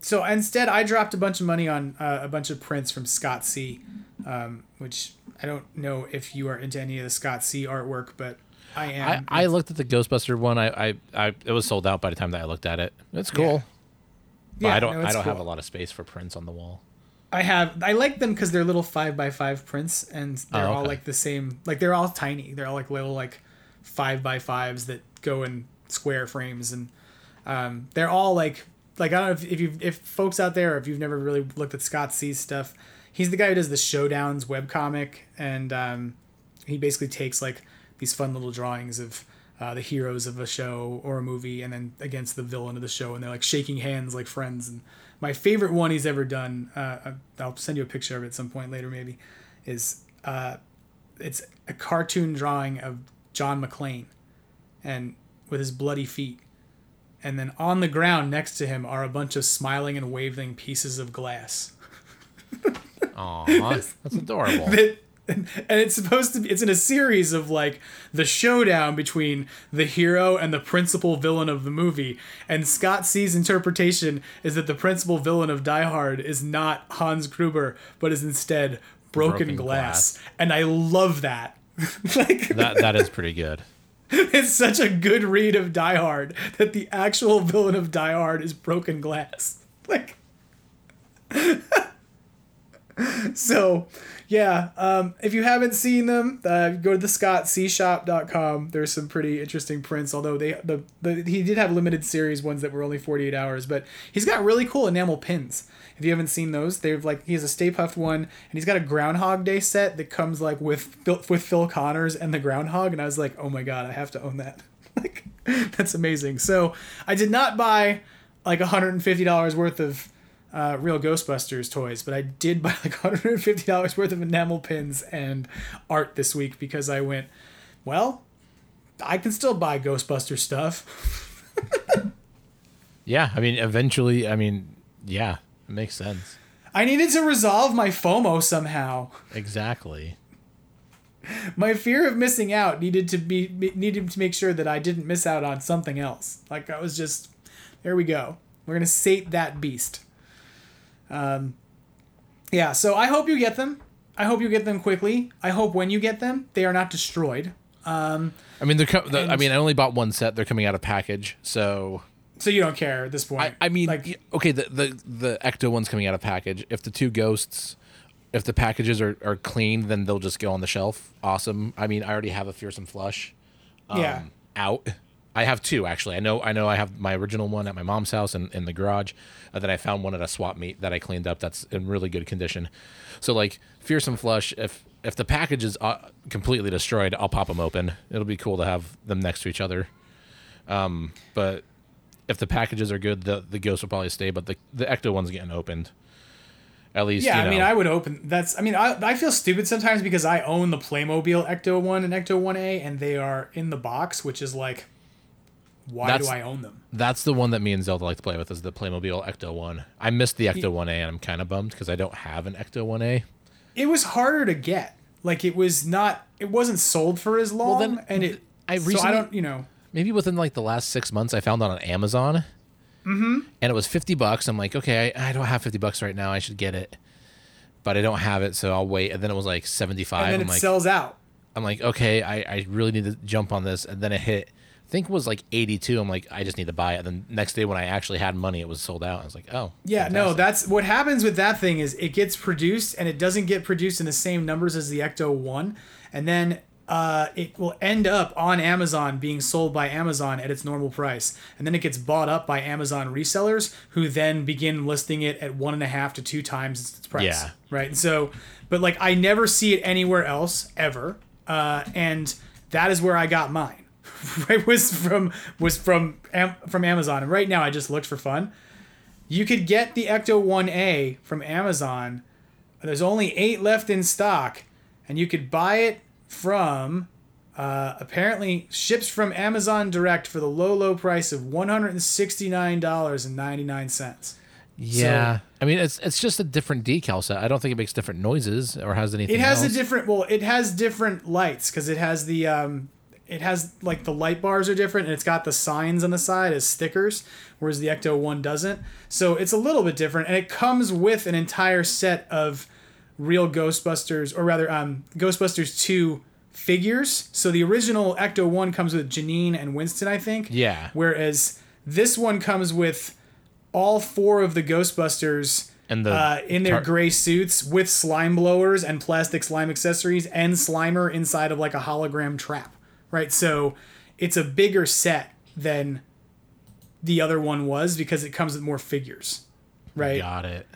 So instead, I dropped a bunch of money on uh, a bunch of prints from Scott C, um, which I don't know if you are into any of the Scott C artwork, but I I, am. I looked at the Ghostbuster one. I, I, I it was sold out by the time that I looked at it. It's cool. But Yeah, I don't no, I don't have a lot of space for prints on the wall. I have I like them because they're little five by five prints and they're Oh, all like the same like they're all tiny. They're all like little like five by fives that go in square frames and um, they're all like like I don't know if, if you if folks out there if you've never really looked at Scott C's stuff, he's the guy who does the Showdowns webcomic and um, he basically takes like these fun little drawings of uh, the heroes of a show or a movie and then against the villain of the show and they're like shaking hands like friends and my favorite one he's ever done. Uh, I'll send you a picture of it at some point later, maybe. Is uh, it's a cartoon drawing of John McClane, and with his bloody feet, and then on the ground next to him are a bunch of smiling and waving pieces of glass. Aw, that's adorable. that and it's supposed to be it's in a series of like the showdown between the hero and the principal villain of the movie and scott c's interpretation is that the principal villain of die hard is not hans gruber but is instead broken, Broken glass. glass. and i love that like that that is pretty good. it's such a good read of die hard that the actual villain of die hard is broken glass like so yeah um, if you haven't seen them uh, go to the scottcshop.com there's some pretty interesting prints although they the, the he did have limited series ones that were only 48 hours but he's got really cool enamel pins. If you haven't seen those they've like he has a stay puft one and he's got a groundhog day set that comes like with with phil connors and the groundhog and i was like oh my god i have to own that. Like that's amazing. So i did not buy like $150 worth of uh, real Ghostbusters toys, but I did buy like $150 worth of enamel pins and art this week because I went, well, I can still buy Ghostbuster stuff. Yeah, I mean, eventually, I mean, yeah, it makes sense. I needed to resolve my FOMO somehow. Exactly. My fear of missing out needed to be needed to make sure that I didn't miss out on something else. Like I was just, there we go. We're gonna sate that beast. Um, yeah. So I hope you get them. I hope you get them quickly. I hope when you get them, they are not destroyed. Um, I mean, they're. The, I mean, I only bought one set. They're coming out of package, so so you don't care at this point. I, I mean, like okay, the, the the Ecto one's coming out of package. If the two ghosts, if the packages are, are clean, then they'll just go on the shelf. Awesome. I mean, I already have a fearsome flush. Um, Yeah. Out. I have two actually. I know. I know. I have my original one at my mom's house in, in the garage. And then I found one at a swap meet that I cleaned up. That's in really good condition. So like fearsome flush. If if the package is uh, completely destroyed, I'll pop them open. It'll be cool to have them next to each other. Um, but if the packages are good, the the ghost will probably stay. But the the ecto one's getting opened. At least, Yeah, you I mean, I would open. That's. I mean, I, I feel stupid sometimes because I own the Playmobil Ecto One and Ecto One A, and they are in the box, which is like, why That's- do I own them? That's the one that me and Zelda like to play with is the Playmobil Ecto One. I missed the Ecto One A, and I'm kind of bummed because I don't have an Ecto One A. It was harder to get. Like it was not. It wasn't sold for as long, then and it. I so I recently- don't. You know. Maybe within like the last six months, I found it on Amazon. Mm-hmm. And it was fifty bucks. I'm like, okay, I, I don't have fifty bucks right now. I should get it, but I don't have it, so I'll wait. And then it was like seventy five. And then I'm it like, sells out. I'm like, okay, I, I really need to jump on this. And then it hit, think it was like 82. I'm like, I just need to buy it. And then next day when I actually had money, it was sold out. I was like, oh. Yeah, no, that's what happens with that thing is it gets produced and it doesn't get produced in the same numbers as the Ecto 1 and then uh, it will end up on Amazon being sold by Amazon at its normal price. And then it gets bought up by Amazon resellers who then begin listing it at one and a half to two times its price. Yeah. Right. And so, but like I never see it anywhere else ever. Uh, and that is where I got mine. Was from, was from, Am- from Amazon. And right now I just looked for fun. You could get the Ecto 1A from Amazon. There's only eight left in stock, and you could buy it from. Uh, apparently, ships from Amazon Direct for the low, low price of one hundred and sixty nine dollars and ninety nine cents. Yeah. I mean, it's it's just a different decal set. I don't think it makes different noises or has anything It has else. a different. Well, it has different lights because it has the. Um, it has like the light bars are different, and it's got the signs on the side as stickers, whereas the Ecto One doesn't. So it's a little bit different, and it comes with an entire set of real Ghostbusters, or rather, um, Ghostbusters Two figures. So the original Ecto One comes with Janine and Winston, I think. Yeah. Whereas this one comes with all four of the Ghostbusters And the uh, in their tar- gray suits with slime blowers and plastic slime accessories and Slimer inside of like a hologram trap, right? So it's a bigger set than the other one was because it comes with more figures, right? Got it.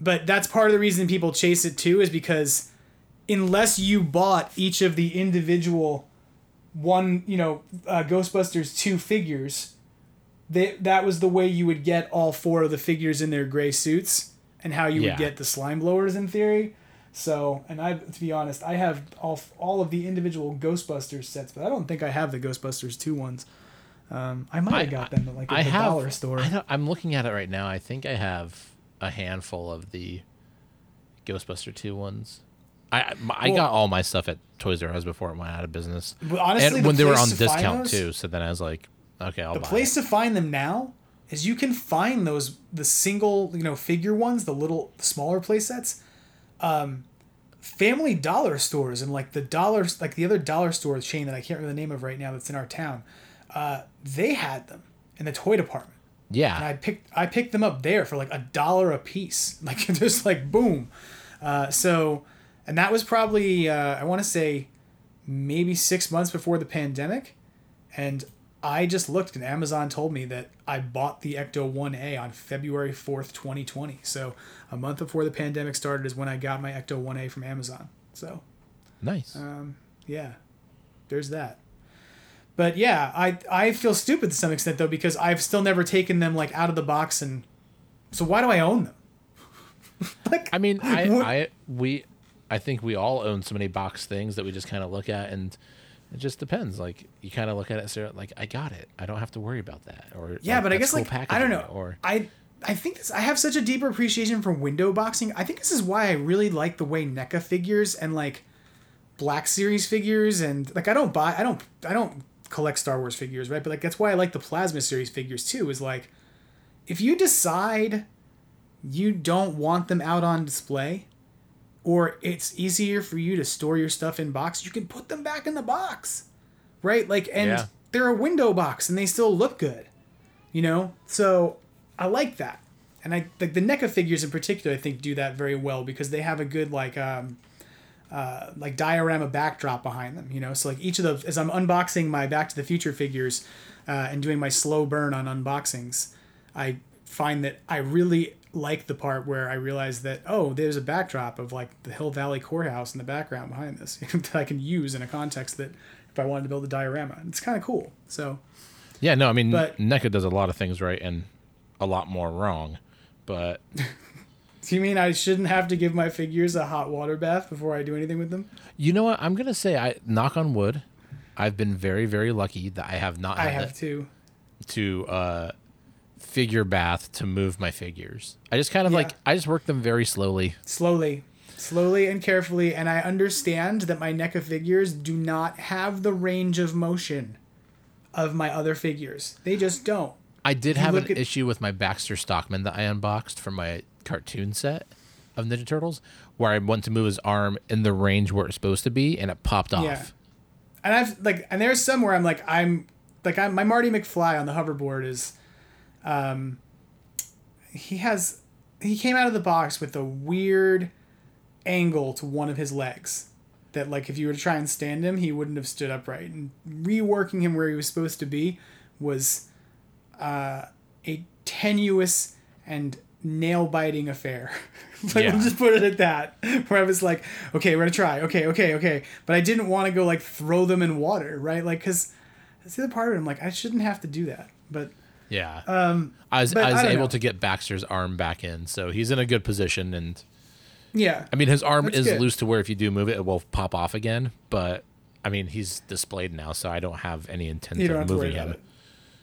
But that's part of the reason people chase it too is because unless you bought each of the individual one, you know, uh, Ghostbusters two figures, they, that was the way you would get all four of the figures in their gray suits and how you Yeah. would get the slime blowers in theory. So, and I, to be honest, I have all all of the individual Ghostbusters sets, but I don't think I have the Ghostbusters two ones. Um, I might have got them at like I the have. dollar store. I I'm looking at it right now. I think I have a handful of the Ghostbuster two ones. I I, I Well- got all my stuff at Toys R Us before it went out of business, But honestly, and the when they were on discount those- too. So then I was like, okay, I'll buy. the place it. to find them now is you can find those the single you know figure ones the little smaller play sets um family dollar stores and like the dollars like the other dollar store chain that i can't remember the name of right now that's in our town uh they had them in the toy department. And Yeah, i picked i picked them up there for like a dollar a piece. Like just like boom. Uh so and that was probably uh i want to say maybe six months before the pandemic. And I just looked and Amazon told me that I bought the Ecto 1A on February 4th, 2020. So a month before the pandemic started is when I got my Ecto 1A from Amazon. So nice. um, yeah, there's that. But yeah, I I feel stupid to some extent though because I've still never taken them like out of the box and so why do I own them? like I mean, I, I, we, I think we all own so many box things that we just kind of look at, and it just depends. Like you kind of look at it, so like I got it. I don't have to worry about that. Or Yeah, like, but I guess cool like I don't know. Or I I think this I have such a deeper appreciation for window boxing. I think this is why I really like the way NECA figures and like Black Series figures and like I don't buy I don't I don't collect Star Wars figures, right? But like that's why I like the Plasma Series figures too. Is like if you decide you don't want them out on display or it's easier for you to store your stuff in box, you can put them back in the box. Right? Like and Yeah. they're a window box and they still look good. You know? So I like that. And I like the NECA figures in particular I think do that very well because they have a good like um uh, like diorama backdrop behind them, you know. So like each of those, as I'm unboxing my Back to the Future figures uh, and doing my slow burn on unboxings, I find that I really like the part where I realize that oh, there's a backdrop of like the Hill Valley Courthouse in the background behind this that I can use in a context that if I wanted to build a diorama, it's kind of cool. So yeah, no, I mean, But- NECA does a lot of things right and a lot more wrong, but do you mean I shouldn't have to give my figures a hot water bath before I do anything with them? you know what? I'm gonna say, I knock on wood. I've been very, very lucky that I have not I had have to. to uh, figure bath to move my figures. I just kind of like I just work them very slowly. slowly slowly and carefully and i understand that my NECA figures do not have the range of motion of my other figures they just don't I did you have an at- issue with my Baxter Stockman that I unboxed from my cartoon set of Ninja Turtles, where I went to move his arm in the range where it's supposed to be, and it popped off. Yeah. and i've like and there's some where i'm like i'm like i'm my marty mcfly on the hoverboard is um he has he came out of the box with a weird angle to one of his legs that like if you were to try and stand him he wouldn't have stood upright. And reworking him where he was supposed to be was uh, a tenuous and nail biting affair. Like Yeah. we'll just put it at that where i was like okay we're gonna try. Okay okay okay. But i didn't want to go like throw them in water right? Like because that's the other part of it i'm like i shouldn't have to do that. But Yeah. Um, I was I was I able know. to get Baxter's arm back in, so he's in a good position. And yeah I mean, his arm is good. loose to where if you do move it, it will pop off again. But I mean, he's displayed now, so I don't have any intent of have to worry moving him.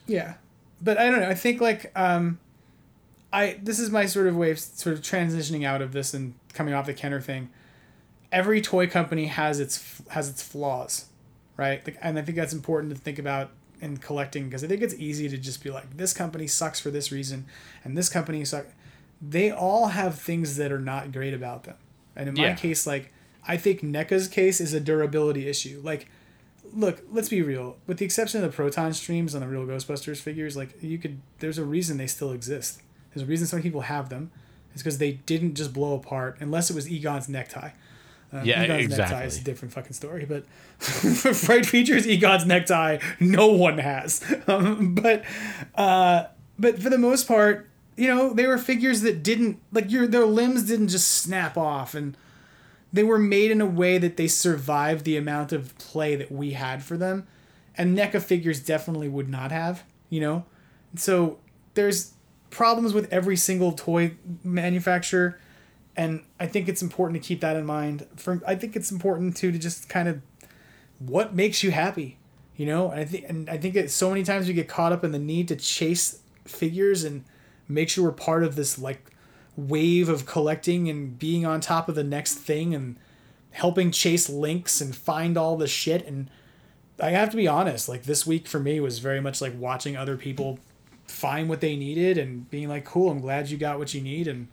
Yeah, but I don't know. I think like um, I this is my sort of way of sort of transitioning out of this and coming off the Kenner thing. Every toy company has its has its flaws, right? Like, and I think that's important to think about in collecting because I think it's easy to just be like, this company sucks for this reason, and this company suck. They all have things that are not great about them, and in my case, like I think NECA's case is a durability issue. Like look, let's be real. With the exception of the proton streams on the real Ghostbusters figures, like you could, there's a reason they still exist. There's a reason some people have them. It's because they didn't just blow apart, unless it was Egon's necktie. Uh, Yeah, Egon's necktie exactly. is a different fucking story, but for Fright Features Egon's necktie, no one has. Um, but, uh, but for the most part, you know, they were figures that didn't like your their limbs didn't just snap off and they were made in a way that they survived the amount of play that we had for them and NECA figures definitely would not have you know So there's problems with every single toy manufacturer, and I think it's important to keep that in mind. For I think it's important too to just kind of what makes you happy, you know. And I think and I think so many times we get caught up in the need to chase figures and make sure we're part of this like wave of collecting and being on top of the next thing and helping chase links and find all the shit and I have to be honest, like this week for me was very much like watching other people find what they needed and being like, "Cool, I'm glad you got what you need." And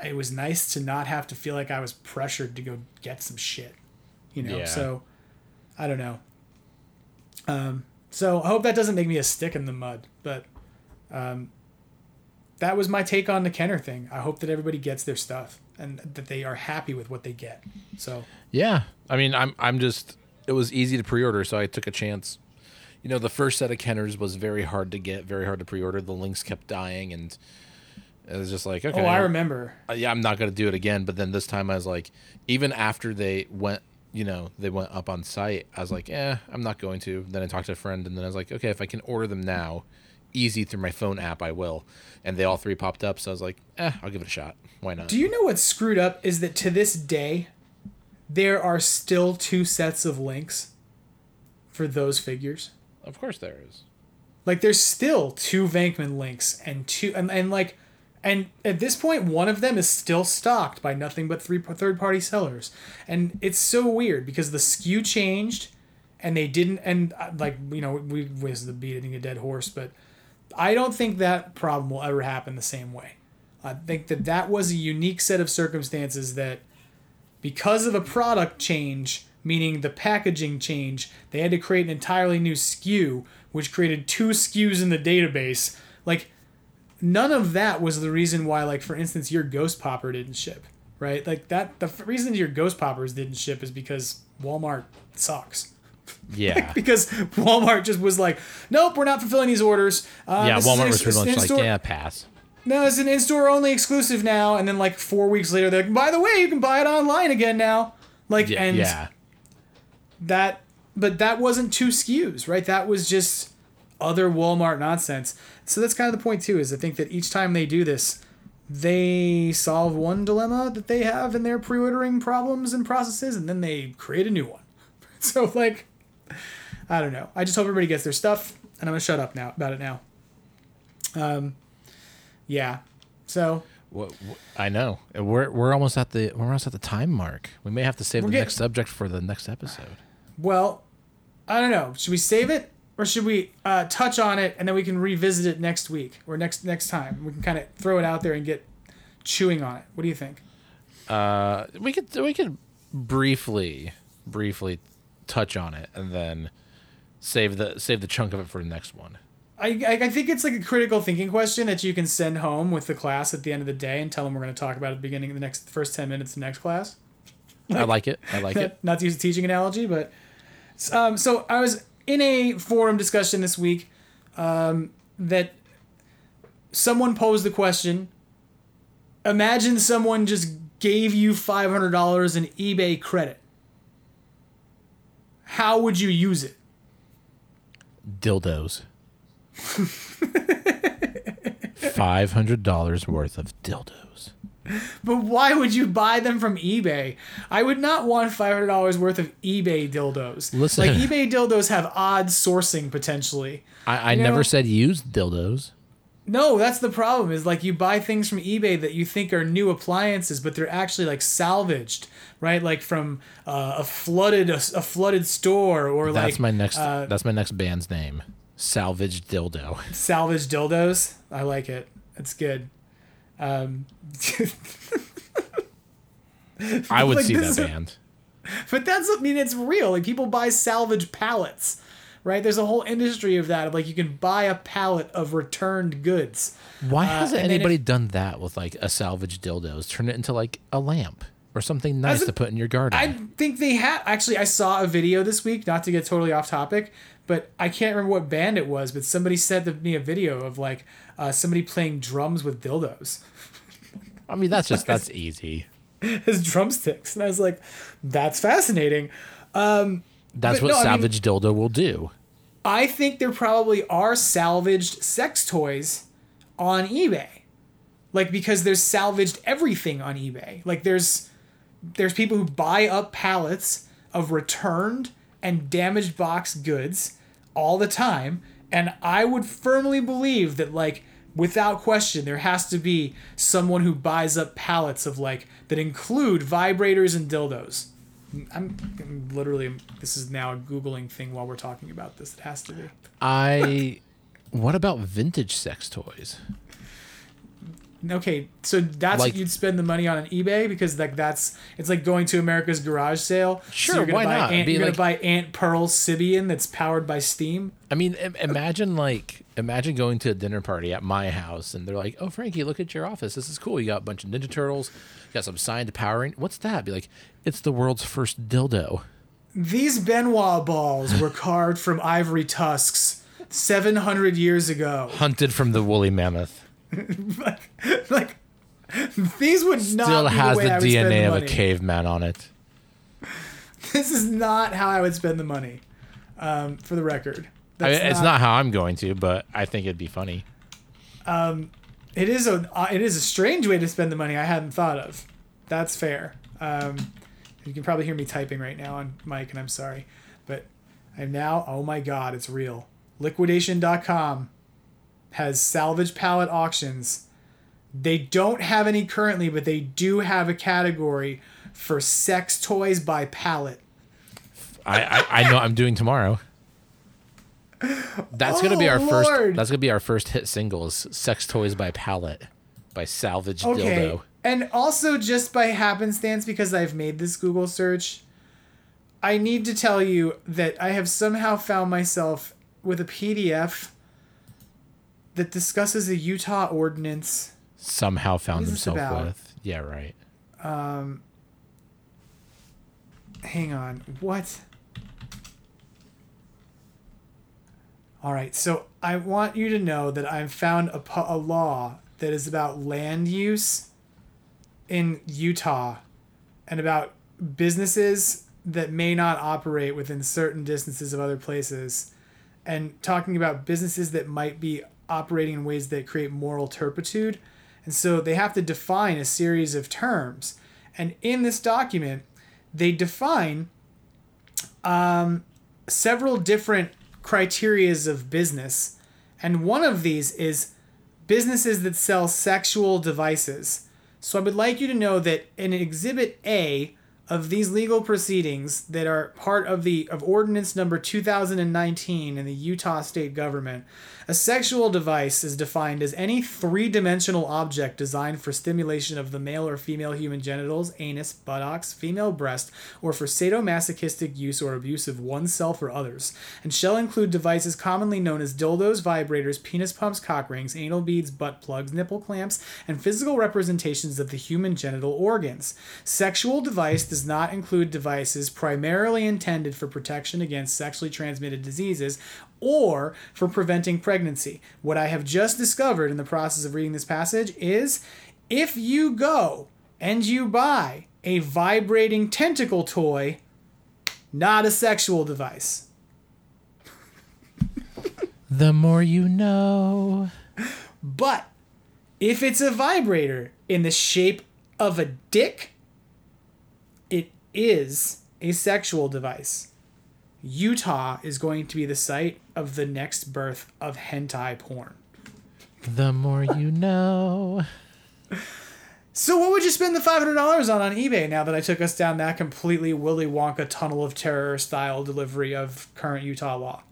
I, it was nice to not have to feel like I was pressured to go get some shit, you know. Yeah. So I don't know. Um, so I hope that doesn't make me a stick in the mud, but um, that was my take on the Kenner thing. I hope that everybody gets their stuff and that they are happy with what they get. So Yeah, I mean, I'm I'm just it was easy to pre-order, so I took a chance. You know, the first set of Kenners was very hard to get, very hard to pre-order. The links kept dying, and it was just like, okay, oh, I remember. uh, yeah, I'm not gonna do it again. But then this time, I was like, even after they went, you know, they went up on site, I was like, eh, I'm not going to. Then I talked to a friend, and then I was like, okay, if I can order them now, easy through my phone app, I will. And they all three popped up, so I was like, eh, I'll give it a shot. Why not? Do you know what's screwed up is that to this day, there are still two sets of links for those figures. of course, there is. Like there's still two Venkman links and two and, and like and at this point one of them is still stocked by nothing but three third party sellers. And it's so weird because the SKU changed and they didn't and uh, like you know we was the beating a dead horse but I don't think that problem will ever happen the same way. I think that that was a unique set of circumstances that because of a product change, meaning the packaging change, they had to create an entirely new SKU, which created two SKUs in the database. Like, none of that was the reason why, like, for instance, your Ghost Popper didn't ship, right? Like, that, the f- reason your Ghost Poppers didn't ship is because Walmart sucks. Yeah. Because Walmart just was like, nope, we're not fulfilling these orders. Uh, yeah, Walmart was pretty much like, in-store- yeah, pass. no, it's an in-store only exclusive now. And then like four weeks later, they're like, by the way, you can buy it online again now. Like, Yeah, and yeah. that, but that wasn't two SKUs, right? That was just other Walmart nonsense. So that's kind of the point too. Is I think that each time they do this, they solve one dilemma that they have in their pre-ordering problems and processes, and then they create a new one. So like, I don't know. I just hope everybody gets their stuff, and I'm gonna shut up now about it now. Um, yeah. So I know. We're we're almost at the we're almost at the time mark. We may have to save the getting- next subject for the next episode. Well, I don't know. Should we save it or should we uh, touch on it and then we can revisit it next week or next next time? We can kind of throw it out there and get chewing on it. What do you think? Uh, we could we could briefly briefly touch on it and then save the save the chunk of it for the next one. I, I think it's like a critical thinking question that you can send home with the class at the end of the day and tell them we're going to talk about at the beginning of the next first ten minutes of the next class. I like it. I like it. not to use a teaching analogy, but um, so I was in a forum discussion this week um, that someone posed the question. Imagine someone just gave you five hundred dollars in eBay credit. How would you use it? Dildos. Five hundred dollars worth of dildos. But why would you buy them from eBay? I would not want five hundred dollars worth of eBay dildos. Listen. like eBay dildos have odd sourcing potentially. I, I You never know- said used dildos. No, that's the problem. Is like you buy things from eBay that you think are new appliances, but they're actually like salvaged, right? Like from uh, a flooded a, a flooded store, or That's like my next. uh, that's my next band's name. Salvage dildo. salvaged dildos. I like it. It's good. Um, I would Like, see that band. but that's I mean it's real. Like people buy salvage pallets, right? There's a whole industry of that. Of like you can buy a pallet of returned goods. Why Uh, hasn't anybody if- done that with like a salvage dildos? Turn it into like a lamp or something nice a- to put in your garden. I think they had actually. I saw a video this week. Not to get totally off topic, but I can't remember what band it was. But somebody sent me a video of like uh, somebody playing drums with dildos I mean, that's just that's easy. as drumsticks, and I was like, "That's fascinating." Um, That's what no, I mean- dildo will do. I think there probably are salvaged sex toys on eBay. Like because there's salvaged everything on eBay. Like there's there's people who buy up pallets of returned and damaged box goods all the time and I would firmly believe that like without question there has to be someone who buys up pallets of like that include vibrators and dildos. I'm, I'm literally this is now a googling thing while we're talking about this. It has to be. I. What about vintage sex toys? Okay, so that's Like- what you'd spend the money on on eBay because like that's it's like going to America's garage sale. Sure, you're gonna why buy not? Aunt, you're like- gonna buy Aunt Pearl Sybian that's powered by steam. I mean, im- imagine like imagine going to a dinner party at my house and they're like, "Oh, Frankie, look at your office. This is cool. You got a bunch of Ninja Turtles. You got some signed powering. What's that?" Be like, "It's the world's first dildo." These Ben Wa balls were carved from ivory tusks 700 years ago. Hunted from the woolly mammoth. like these would not Still be has the, the, way I would spend DNA the of a caveman on it. This is not how I would spend the money. Um, for the record, I mean, it's not how I'm going to, but I think it'd be funny. it is a uh, it is a strange way to spend the money I hadn't thought of. That's fair. Um, you can probably hear me typing right now on mic, and I'm sorry, but I'm now. Oh my God, it's real. Liquidation.com has salvage pallet auctions. They don't have any currently, but they do have a category for sex toys by pallet. I, I, I know I'm doing tomorrow. That's gonna be Oh, our Lord. first. That's gonna be our first hit singles. "Sex Toys by Pallet" by Salvage Okay. Dildo. And also, just by happenstance, because I've made this Google search, I need to tell you that I have somehow found myself with a PDF that discusses a Utah ordinance. Somehow found What is this himself with. Yeah, right. Um, hang on. What? All right. So I want you to know that I've found a, a law that is about land use in Utah and about businesses that may not operate within certain distances of other places and talking about businesses that might be operating in ways that create moral turpitude. And so they have to define a series of terms. And in this document, they define um, several different criterias of business. And one of these is businesses that sell sexual devices. So I would like you to know that in Exhibit A of these legal proceedings that are part of the of ordinance number 2019 in the Utah state government, a sexual device is defined as any three-dimensional object designed for stimulation of the male or female human genitals, anus, buttocks, female breast, or for sadomasochistic use or abuse of oneself or others, and shall include devices commonly known as dildos, vibrators, penis pumps, cock rings, anal beads, butt plugs, nipple clamps, and physical representations of the human genital organs. Sexual device does not include devices primarily intended for protection against sexually transmitted diseases or for preventing pregnancy. What I have just discovered in the process of reading this passage is if you go and you buy a vibrating tentacle toy, not a sexual device. The more you know. But if it's a vibrator in the shape of a dick, it is a sexual device. Utah is going to be the site of the next birth of hentai porn. The more you know. So, what would you spend the five hundred dollars on on eBay now that I took us down that completely Willy Wonka tunnel of terror style delivery of current Utah law?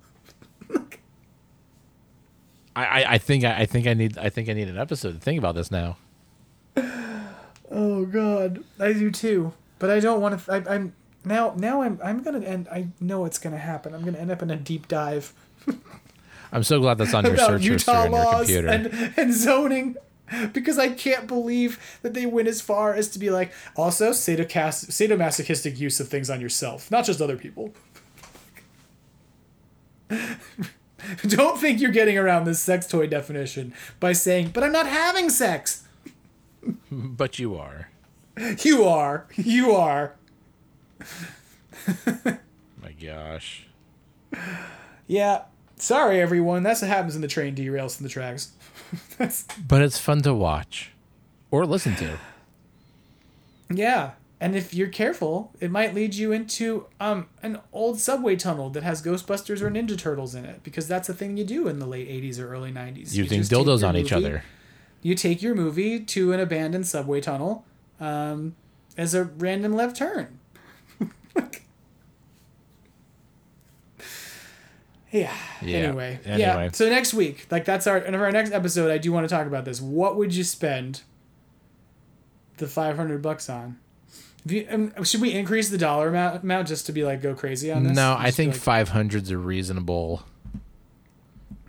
I, I, I think I, I think I need I think I need an episode to think about this now. Oh God, I do too. But I don't want to. I, I'm now. Now I'm. I'm gonna end. I know it's gonna happen. I'm gonna end up in a deep dive I'm so glad that's on your search history Utah on your computer. and and zoning. Because I can't believe that they went as far as to be like, also sadocast, sadomasochistic use of things on yourself, not just other people. Don't think you're getting around this sex toy definition by saying, but I'm not having sex. but you are. You are. You are. My gosh. Yeah. Sorry, everyone. That's what happens when the train derails from the tracks. But it's fun to watch or listen to. Yeah, and if you're careful, it might lead you into um an old subway tunnel that has Ghostbusters or Ninja Turtles in it because that's a thing you do in the late '80s or early '90s. Using dildos on each other. You take your movie to an abandoned subway tunnel, um, as a random left turn. yeah. Yeah. Anyway. Yeah. So next week, like that's our in our next episode, I do want to talk about this. What would you spend the five hundred bucks on? You, um, should we increase the dollar amount, amount just to be like go crazy on this? No, Just I think like- 500's a reasonable.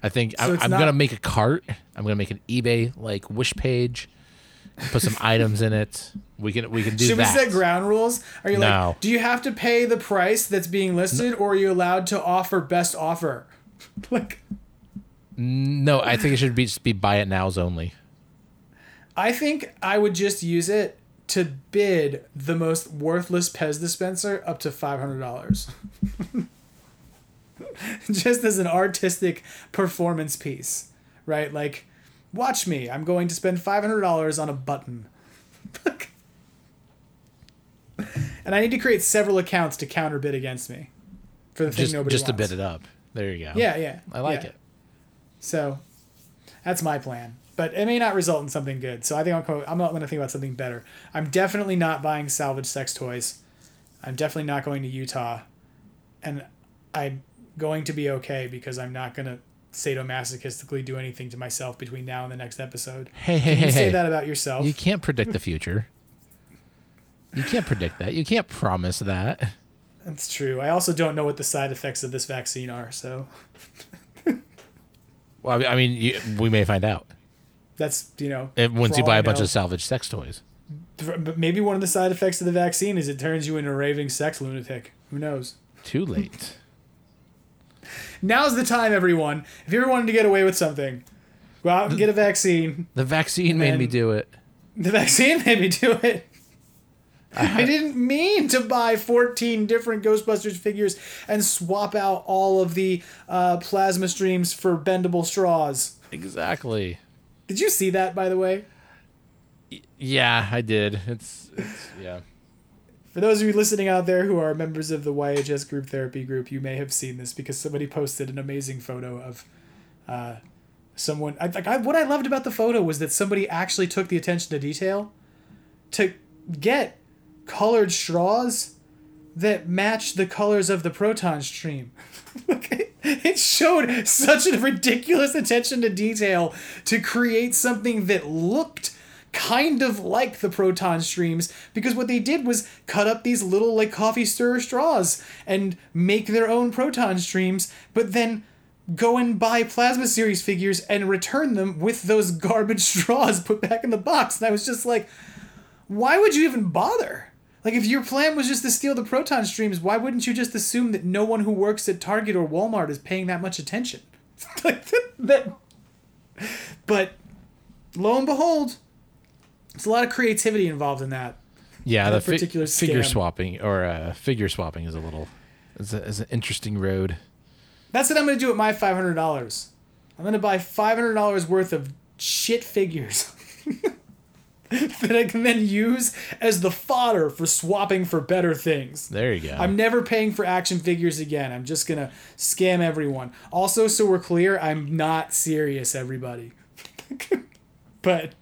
I think So I, I'm not- gonna make a cart. I'm gonna make an eBay like wish page, put some items in it. We can we can do Should that. we set ground rules? Are you No. like, do you have to pay the price that's being listed, or are you allowed to offer best offer? like, no, I think it should be just be buy it nows only. I think I would just use it to bid the most worthless Pez dispenser up to five hundred dollars, just as an artistic performance piece, right? Like, watch me. I'm going to spend five hundred dollars on a button. And I need to create several accounts to counter bid against me for the thing Just nobody just to bid it up. There you go. Yeah, yeah. I like yeah. it. So that's my plan. But it may not result in something good. So I think I'm, I'm not going to think about something better. I'm definitely not buying salvage sex toys. I'm definitely not going to Utah. And I'm going to be okay because I'm not going to sadomasochistically do anything to myself between now and the next episode. Hey hey Can hey you say hey! that about yourself? You can't predict the future. You can't predict that. You can't promise that. That's true. I also don't know what the side effects of this vaccine are. So Well, I mean- you, we may find out that's, you know. If- once you buy I a bunch know. of salvage sex toys. But maybe one of the side effects of the vaccine is it turns you into a raving sex lunatic. Who knows? Too late. Now's the time, everyone. If you ever wanted to get away with something, go out and get a vaccine. The vaccine made me do it. The vaccine made me do it. I didn't mean to buy 14 different Ghostbusters figures and swap out all of the uh, plasma streams for bendable straws. Exactly. Did you see that, by the way? Yeah, I did. It's, it's yeah. For those of you listening out there who are members of the YHS group therapy group, you may have seen this because somebody posted an amazing photo of uh, someone. I, like I, what I loved about the photo was that somebody actually took the attention to detail to get colored straws that match the colors of the proton stream. it showed such a ridiculous attention to detail to create something that looked kind of like the proton streams because what they did was cut up these little like coffee stirrer straws and make their own proton streams but then go and buy plasma series figures and return them with those garbage straws put back in the box. And i was just like why would you even bother? Like if your plan was just to steal the proton streams why wouldn't you just assume that no one who works at target or walmart is paying that much attention? Like that but lo and behold there's a lot of creativity involved in that. Yeah, That the fi- particular figure scam. swapping or uh, figure swapping is a little is, a, is an interesting road. That's what I'm gonna do with my five hundred dollars. I'm gonna buy five hundred dollars worth of shit figures that I can then use as the fodder for swapping for better things. There you go. I'm never paying for action figures again. I'm just gonna scam everyone. Also, so we're clear, I'm not serious, everybody. but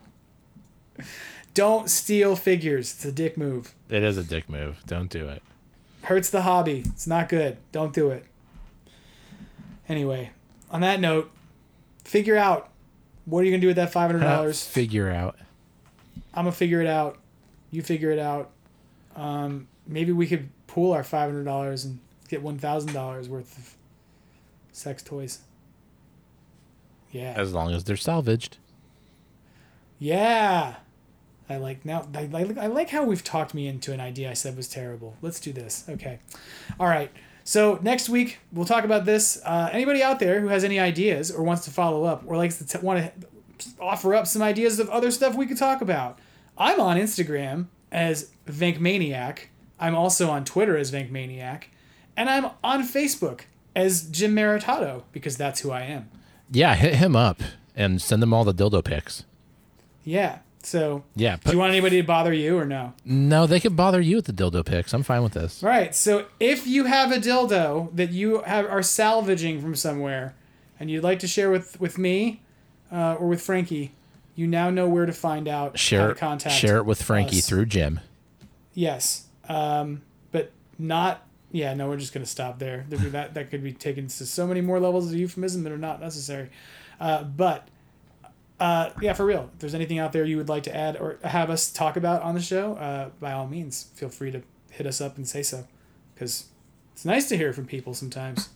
don't steal figures. It's a dick move. it is a dick move. Don't do it. hurts the hobby. It's not good. Don't do it. Anyway, on that note, figure out what are you gonna do with that five hundred dollars. Figure out. I'm gonna figure it out. You figure it out. Um, maybe we could pool our five hundred dollars and get one thousand dollars worth of sex toys. Yeah. As long as they're salvaged. Yeah. I like now. I like, I like how we've talked me into an idea I said was terrible. Let's do this. Okay. All right. So next week we'll talk about this. Uh, anybody out there who has any ideas or wants to follow up or likes to t- want to offer up some ideas of other stuff we could talk about, I'm on Instagram as Venkmaniac. I'm also on Twitter as Venkmaniac, and I'm on Facebook as Jim Maritato because that's who I am. Yeah, hit him up and send them all the dildo pics. Yeah. So Yeah. do you want anybody to bother you or no? no, they can bother you with the dildo pics. I'm fine with this. All right. So if you have a dildo that you have are salvaging from somewhere, and you'd like to share with with me, uh, or with Frankie, you now know where to find out how Share to contact. share it with Frankie us. through Jim. Yes. Um, but not. Yeah. No, we're just gonna stop there. That that could be taken to so many more levels of euphemism that are not necessary. Uh, but. Uh, yeah, for real. If there's anything out there you would like to add or have us talk about on the show, uh, by all means, feel free to hit us up and say so. Because it's nice to hear from people sometimes.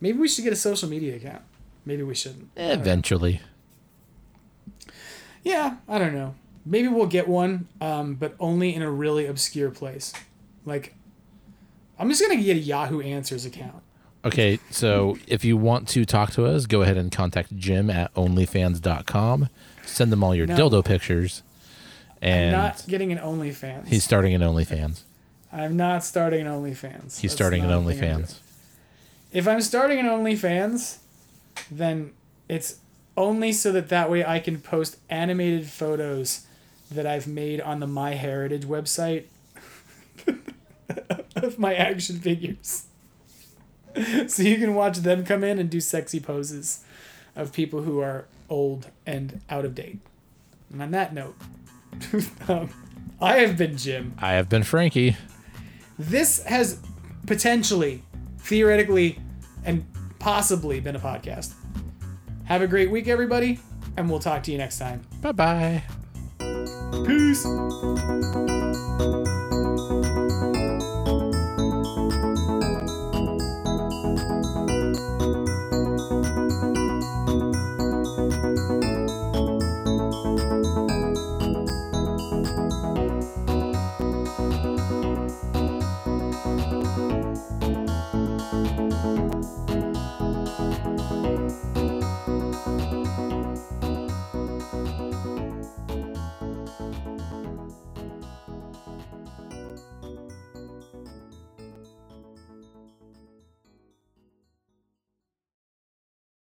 Maybe we should get a social media account. Maybe we shouldn't. I. Eventually. Yeah, I don't know. Maybe we'll get one, um, but only in a really obscure place. Like, I'm just gonna get a Yahoo Answers account. Okay, so if you want to talk to us, go ahead and contact Jim at onlyfans.com. Send them all your No. dildo pictures. And not getting an OnlyFans. he's starting an OnlyFans. I'm not starting an OnlyFans. He's That's starting an not a thing I'm OnlyFans. If I'm starting an OnlyFans, then it's only so that that way I can post animated photos that I've made on the My Heritage website of my action figures. so you can watch them come in and do sexy poses of people who are old and out of date. And on that note, um, I have been Jim. I have been Frankie. This has potentially, theoretically, and possibly been a podcast. Have a great week, everybody, and we'll talk to you next time. Bye bye. Peace.